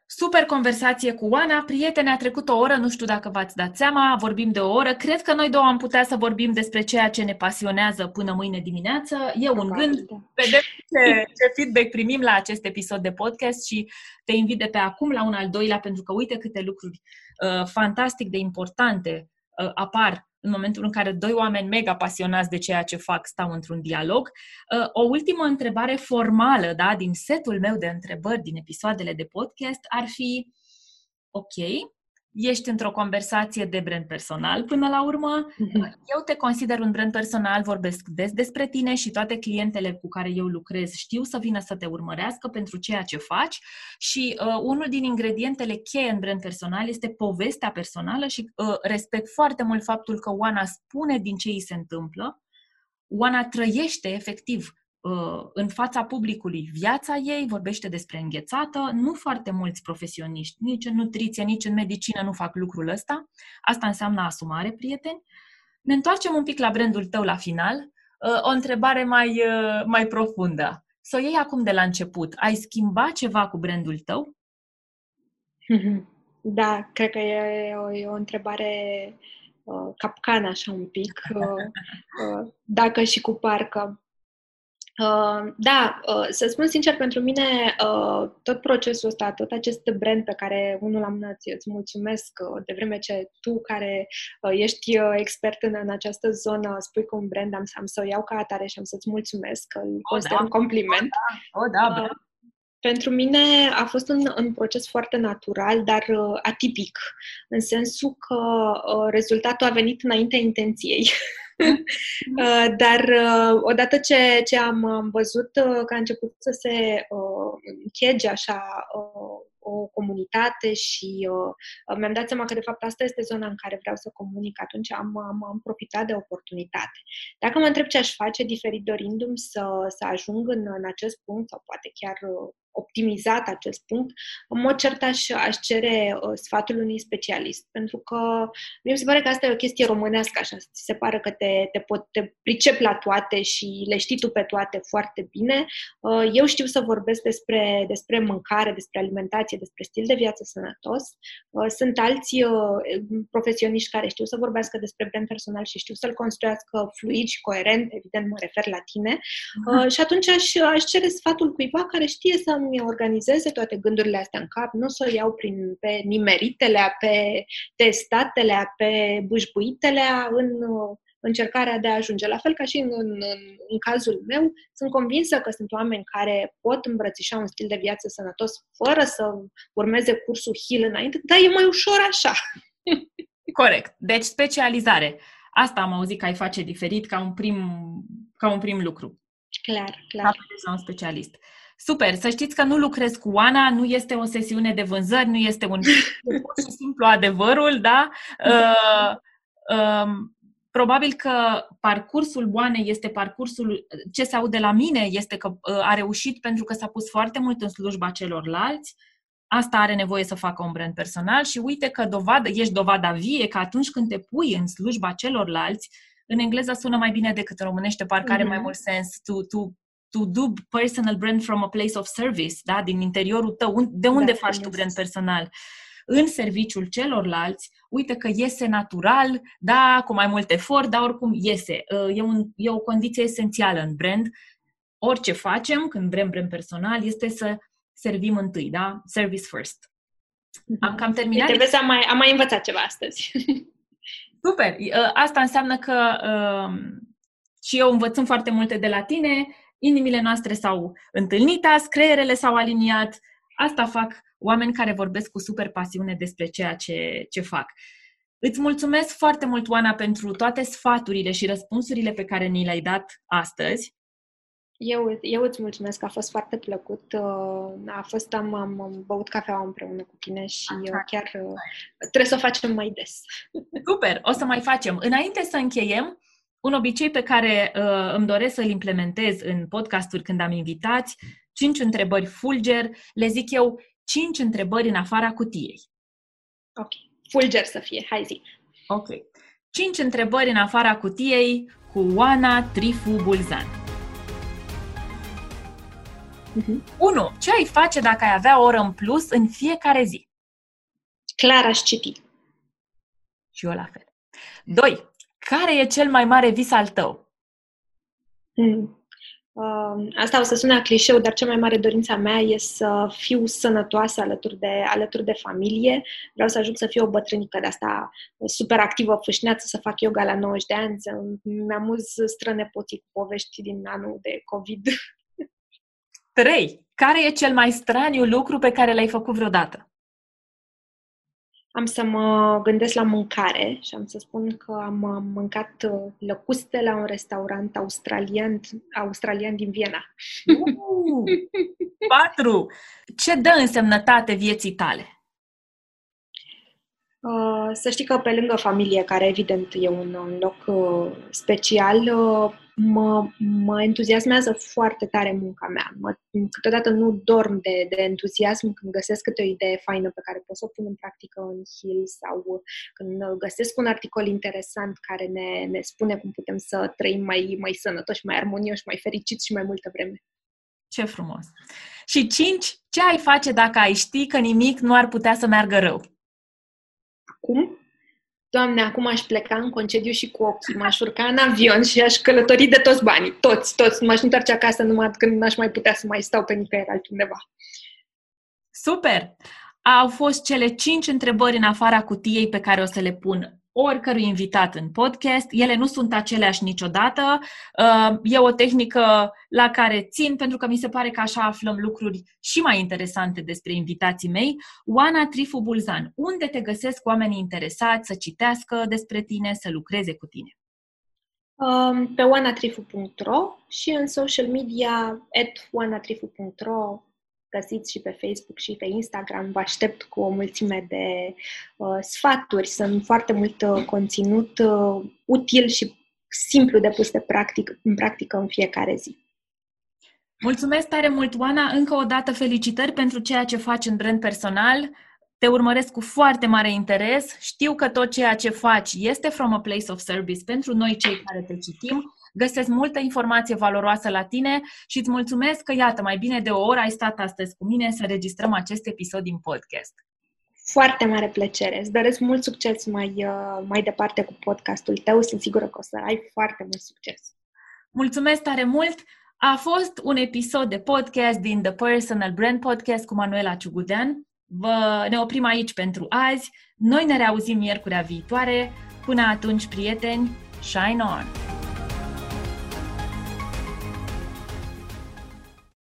Super conversație cu Oana. Prietene, a trecut o oră, nu știu dacă v-ați dat seama, vorbim de o oră. Cred că noi două am putea să vorbim despre ceea ce ne pasionează până mâine dimineață. E un gând, vedem ce, ce feedback primim la acest episod de podcast și te invit de pe acum la un al doilea, pentru că uite câte lucruri uh, fantastic de importante uh, apar în momentul în care doi oameni mega pasionați de ceea ce fac stau într-un dialog. Uh, o ultimă întrebare formală, da, din setul meu de întrebări din episoadele de podcast ar fi, ok, ești într-o conversație de brand personal până la urmă. Mm-hmm. Eu te consider un brand personal, vorbesc des despre tine și toate clientele cu care eu lucrez știu să vină să te urmărească pentru ceea ce faci și uh, unul din ingredientele cheie în brand personal este povestea personală și uh, respect foarte mult faptul că Oana spune din ce îi se întâmplă. Oana trăiește efectiv Uh, în fața publicului viața ei, vorbește despre înghețată. Nu foarte mulți profesioniști, nici în nutriție, nici în medicină nu fac lucrul ăsta. Asta înseamnă asumare, prieteni. Ne întoarcem un pic la brandul tău la final. Uh, o întrebare mai, uh, mai profundă. Să o iei acum de la început. Ai schimbat ceva cu brandul tău? Da, cred că e o, e o întrebare uh, capcan așa un pic. Uh, uh, dacă și cu parcă. Uh, da, uh, să spun sincer, pentru mine uh, tot procesul ăsta, tot acest brand pe care unul la mână îți, îți mulțumesc uh, de vreme ce tu care uh, ești uh, expert în, în această zonă spui că un brand am, am să o iau ca atare și am să-ți mulțumesc, că îl consider da. un compliment. O, da, o, da, uh, pentru mine a fost un, un proces foarte natural, dar uh, atipic, în sensul că uh, rezultatul a venit înaintea intenției. Uh, dar uh, odată ce, ce am, am văzut uh, că a început să se închege așa o comunitate și mi-am dat seama că de fapt asta este zona în care vreau să comunic, atunci am, am, am profitat de oportunitate. Dacă mă întreb ce aș face diferit dorindu-mi să, să ajung în, în acest punct sau poate chiar optimizat acest punct, în mod cert aș, aș cere uh, sfatul unui specialist. Pentru că mi se pare că asta e o chestie românească, așa, ți se pare că te, te, pot, te pricep la toate și le știi tu pe toate foarte bine. Uh, eu știu să vorbesc despre, despre mâncare, despre alimentație, despre stil de viață sănătos. Uh, sunt alți uh, profesioniști care știu să vorbească despre brand personal și știu să-l construiască fluid și coerent, evident mă refer la tine. Uh, și atunci aș, aș cere sfatul cuiva care știe să să-mi organizeze toate gândurile astea în cap, nu să o iau prin, pe nimeritele, pe testatele, pe bâșbuitele în încercarea de a ajunge. La fel ca și în, în, în cazul meu, sunt convinsă că sunt oameni care pot îmbrățișa un stil de viață sănătos fără să urmeze cursul HIL înainte, dar e mai ușor așa. Corect. Deci specializare. Asta am auzit că ai face diferit ca un prim, ca un prim lucru. Clar, clar. Ca un specialist. Super, să știți că nu lucrez cu Oana, nu este o sesiune de vânzări, nu este un pur și simplu adevărul, da? Uh, uh, probabil că parcursul Oanei este parcursul, ce se aude la mine este că uh, a reușit pentru că s-a pus foarte mult în slujba celorlalți, asta are nevoie să facă un brand personal și uite că dovadă, ești dovada vie că atunci când te pui în slujba celorlalți, în engleză sună mai bine decât în românește, parcă are mai mhm. mult sens, tu, tu to do personal brand from a place of service, da? din interiorul tău. De unde da, faci tu brand personal? În serviciul celorlalți, uite că iese natural, da, cu mai mult efort, dar oricum iese. Uh, e, un, e o condiție esențială în brand. Orice facem când vrem brand personal este să servim întâi, da? Service first. Mhm. Am cam terminat. Trebuie să am mai, am mai învățat ceva astăzi. Super! Uh, asta înseamnă că uh, și eu învățăm foarte multe de la tine inimile noastre s-au întâlnit azi, creierele s-au aliniat. Asta fac oameni care vorbesc cu super pasiune despre ceea ce, ce fac. Îți mulțumesc foarte mult, Oana, pentru toate sfaturile și răspunsurile pe care ni le-ai dat astăzi. Eu, eu îți mulțumesc, a fost foarte plăcut. Uh, a fost, am, am, am băut cafea împreună cu tine și Așa. chiar uh, trebuie să o facem mai des. Super, o să mai facem. Înainte să încheiem, un obicei pe care uh, îmi doresc să-l implementez în podcasturi când am invitați, cinci întrebări fulger, le zic eu cinci întrebări în afara cutiei. Ok. Fulger să fie, hai zi. Ok. Cinci întrebări în afara cutiei cu Oana Trifu Bulzan. Uh-huh. 1. Ce ai face dacă ai avea o oră în plus în fiecare zi? Clar aș citi. Și eu la fel. 2. Care e cel mai mare vis al tău? Mm. Uh, asta o să sune clișeu, dar cea mai mare dorința mea e să fiu sănătoasă alături de, alături de familie. Vreau să ajung să fiu o bătrânică de asta super activă, fâșneață, să fac yoga la 90 de ani, să mi-amuz strănepoții cu povești din anul de COVID. 3. Care e cel mai straniu lucru pe care l-ai făcut vreodată? Am să mă gândesc la mâncare și am să spun că am mâncat uh, lăcuste la un restaurant australian, australian din Viena. Uh, patru! Ce dă însemnătate vieții tale? Uh, să știi că pe lângă familie, care evident e un, un loc uh, special, uh, mă, mă entuziasmează foarte tare munca mea. Mă, câteodată nu dorm de, de entuziasm când găsesc câte o idee faină pe care pot să o pun în practică în Hill sau când găsesc un articol interesant care ne, ne spune cum putem să trăim mai, mai sănătoși, mai armonioși, mai fericiți și mai multă vreme. Ce frumos! Și cinci, ce ai face dacă ai ști că nimic nu ar putea să meargă rău? acum, Doamne, acum aș pleca în concediu și cu ochii, m-aș urca în avion și aș călători de toți banii, toți, toți. M-aș întoarce acasă numai când n-aș mai putea să mai stau pe nicăieri altundeva. Super! Au fost cele cinci întrebări în afara cutiei pe care o să le pun oricărui invitat în podcast. Ele nu sunt aceleași niciodată. Uh, e o tehnică la care țin pentru că mi se pare că așa aflăm lucruri și mai interesante despre invitații mei. Oana Trifu Bulzan, unde te găsesc oamenii interesați să citească despre tine, să lucreze cu tine? Um, pe oanatrifu.ro și în social media at oanatrifu.ro găsiți și pe Facebook și pe Instagram. Vă aștept cu o mulțime de uh, sfaturi. Sunt foarte mult uh, conținut uh, util și simplu de pus de practic, în practică în fiecare zi. Mulțumesc tare mult, Oana! Încă o dată felicitări pentru ceea ce faci în brand personal. Te urmăresc cu foarte mare interes. Știu că tot ceea ce faci este from a place of service pentru noi cei care te citim găsesc multă informație valoroasă la tine și îți mulțumesc că, iată, mai bine de o oră ai stat astăzi cu mine să registrăm acest episod din podcast. Foarte mare plăcere. Îți doresc mult succes mai, uh, mai departe cu podcastul tău. Sunt sigură că o să ai foarte mult succes. Mulțumesc tare mult! A fost un episod de podcast din The Personal Brand Podcast cu Manuela Ciugudean. Vă, ne oprim aici pentru azi. Noi ne reauzim miercurea viitoare. Până atunci, prieteni, shine on!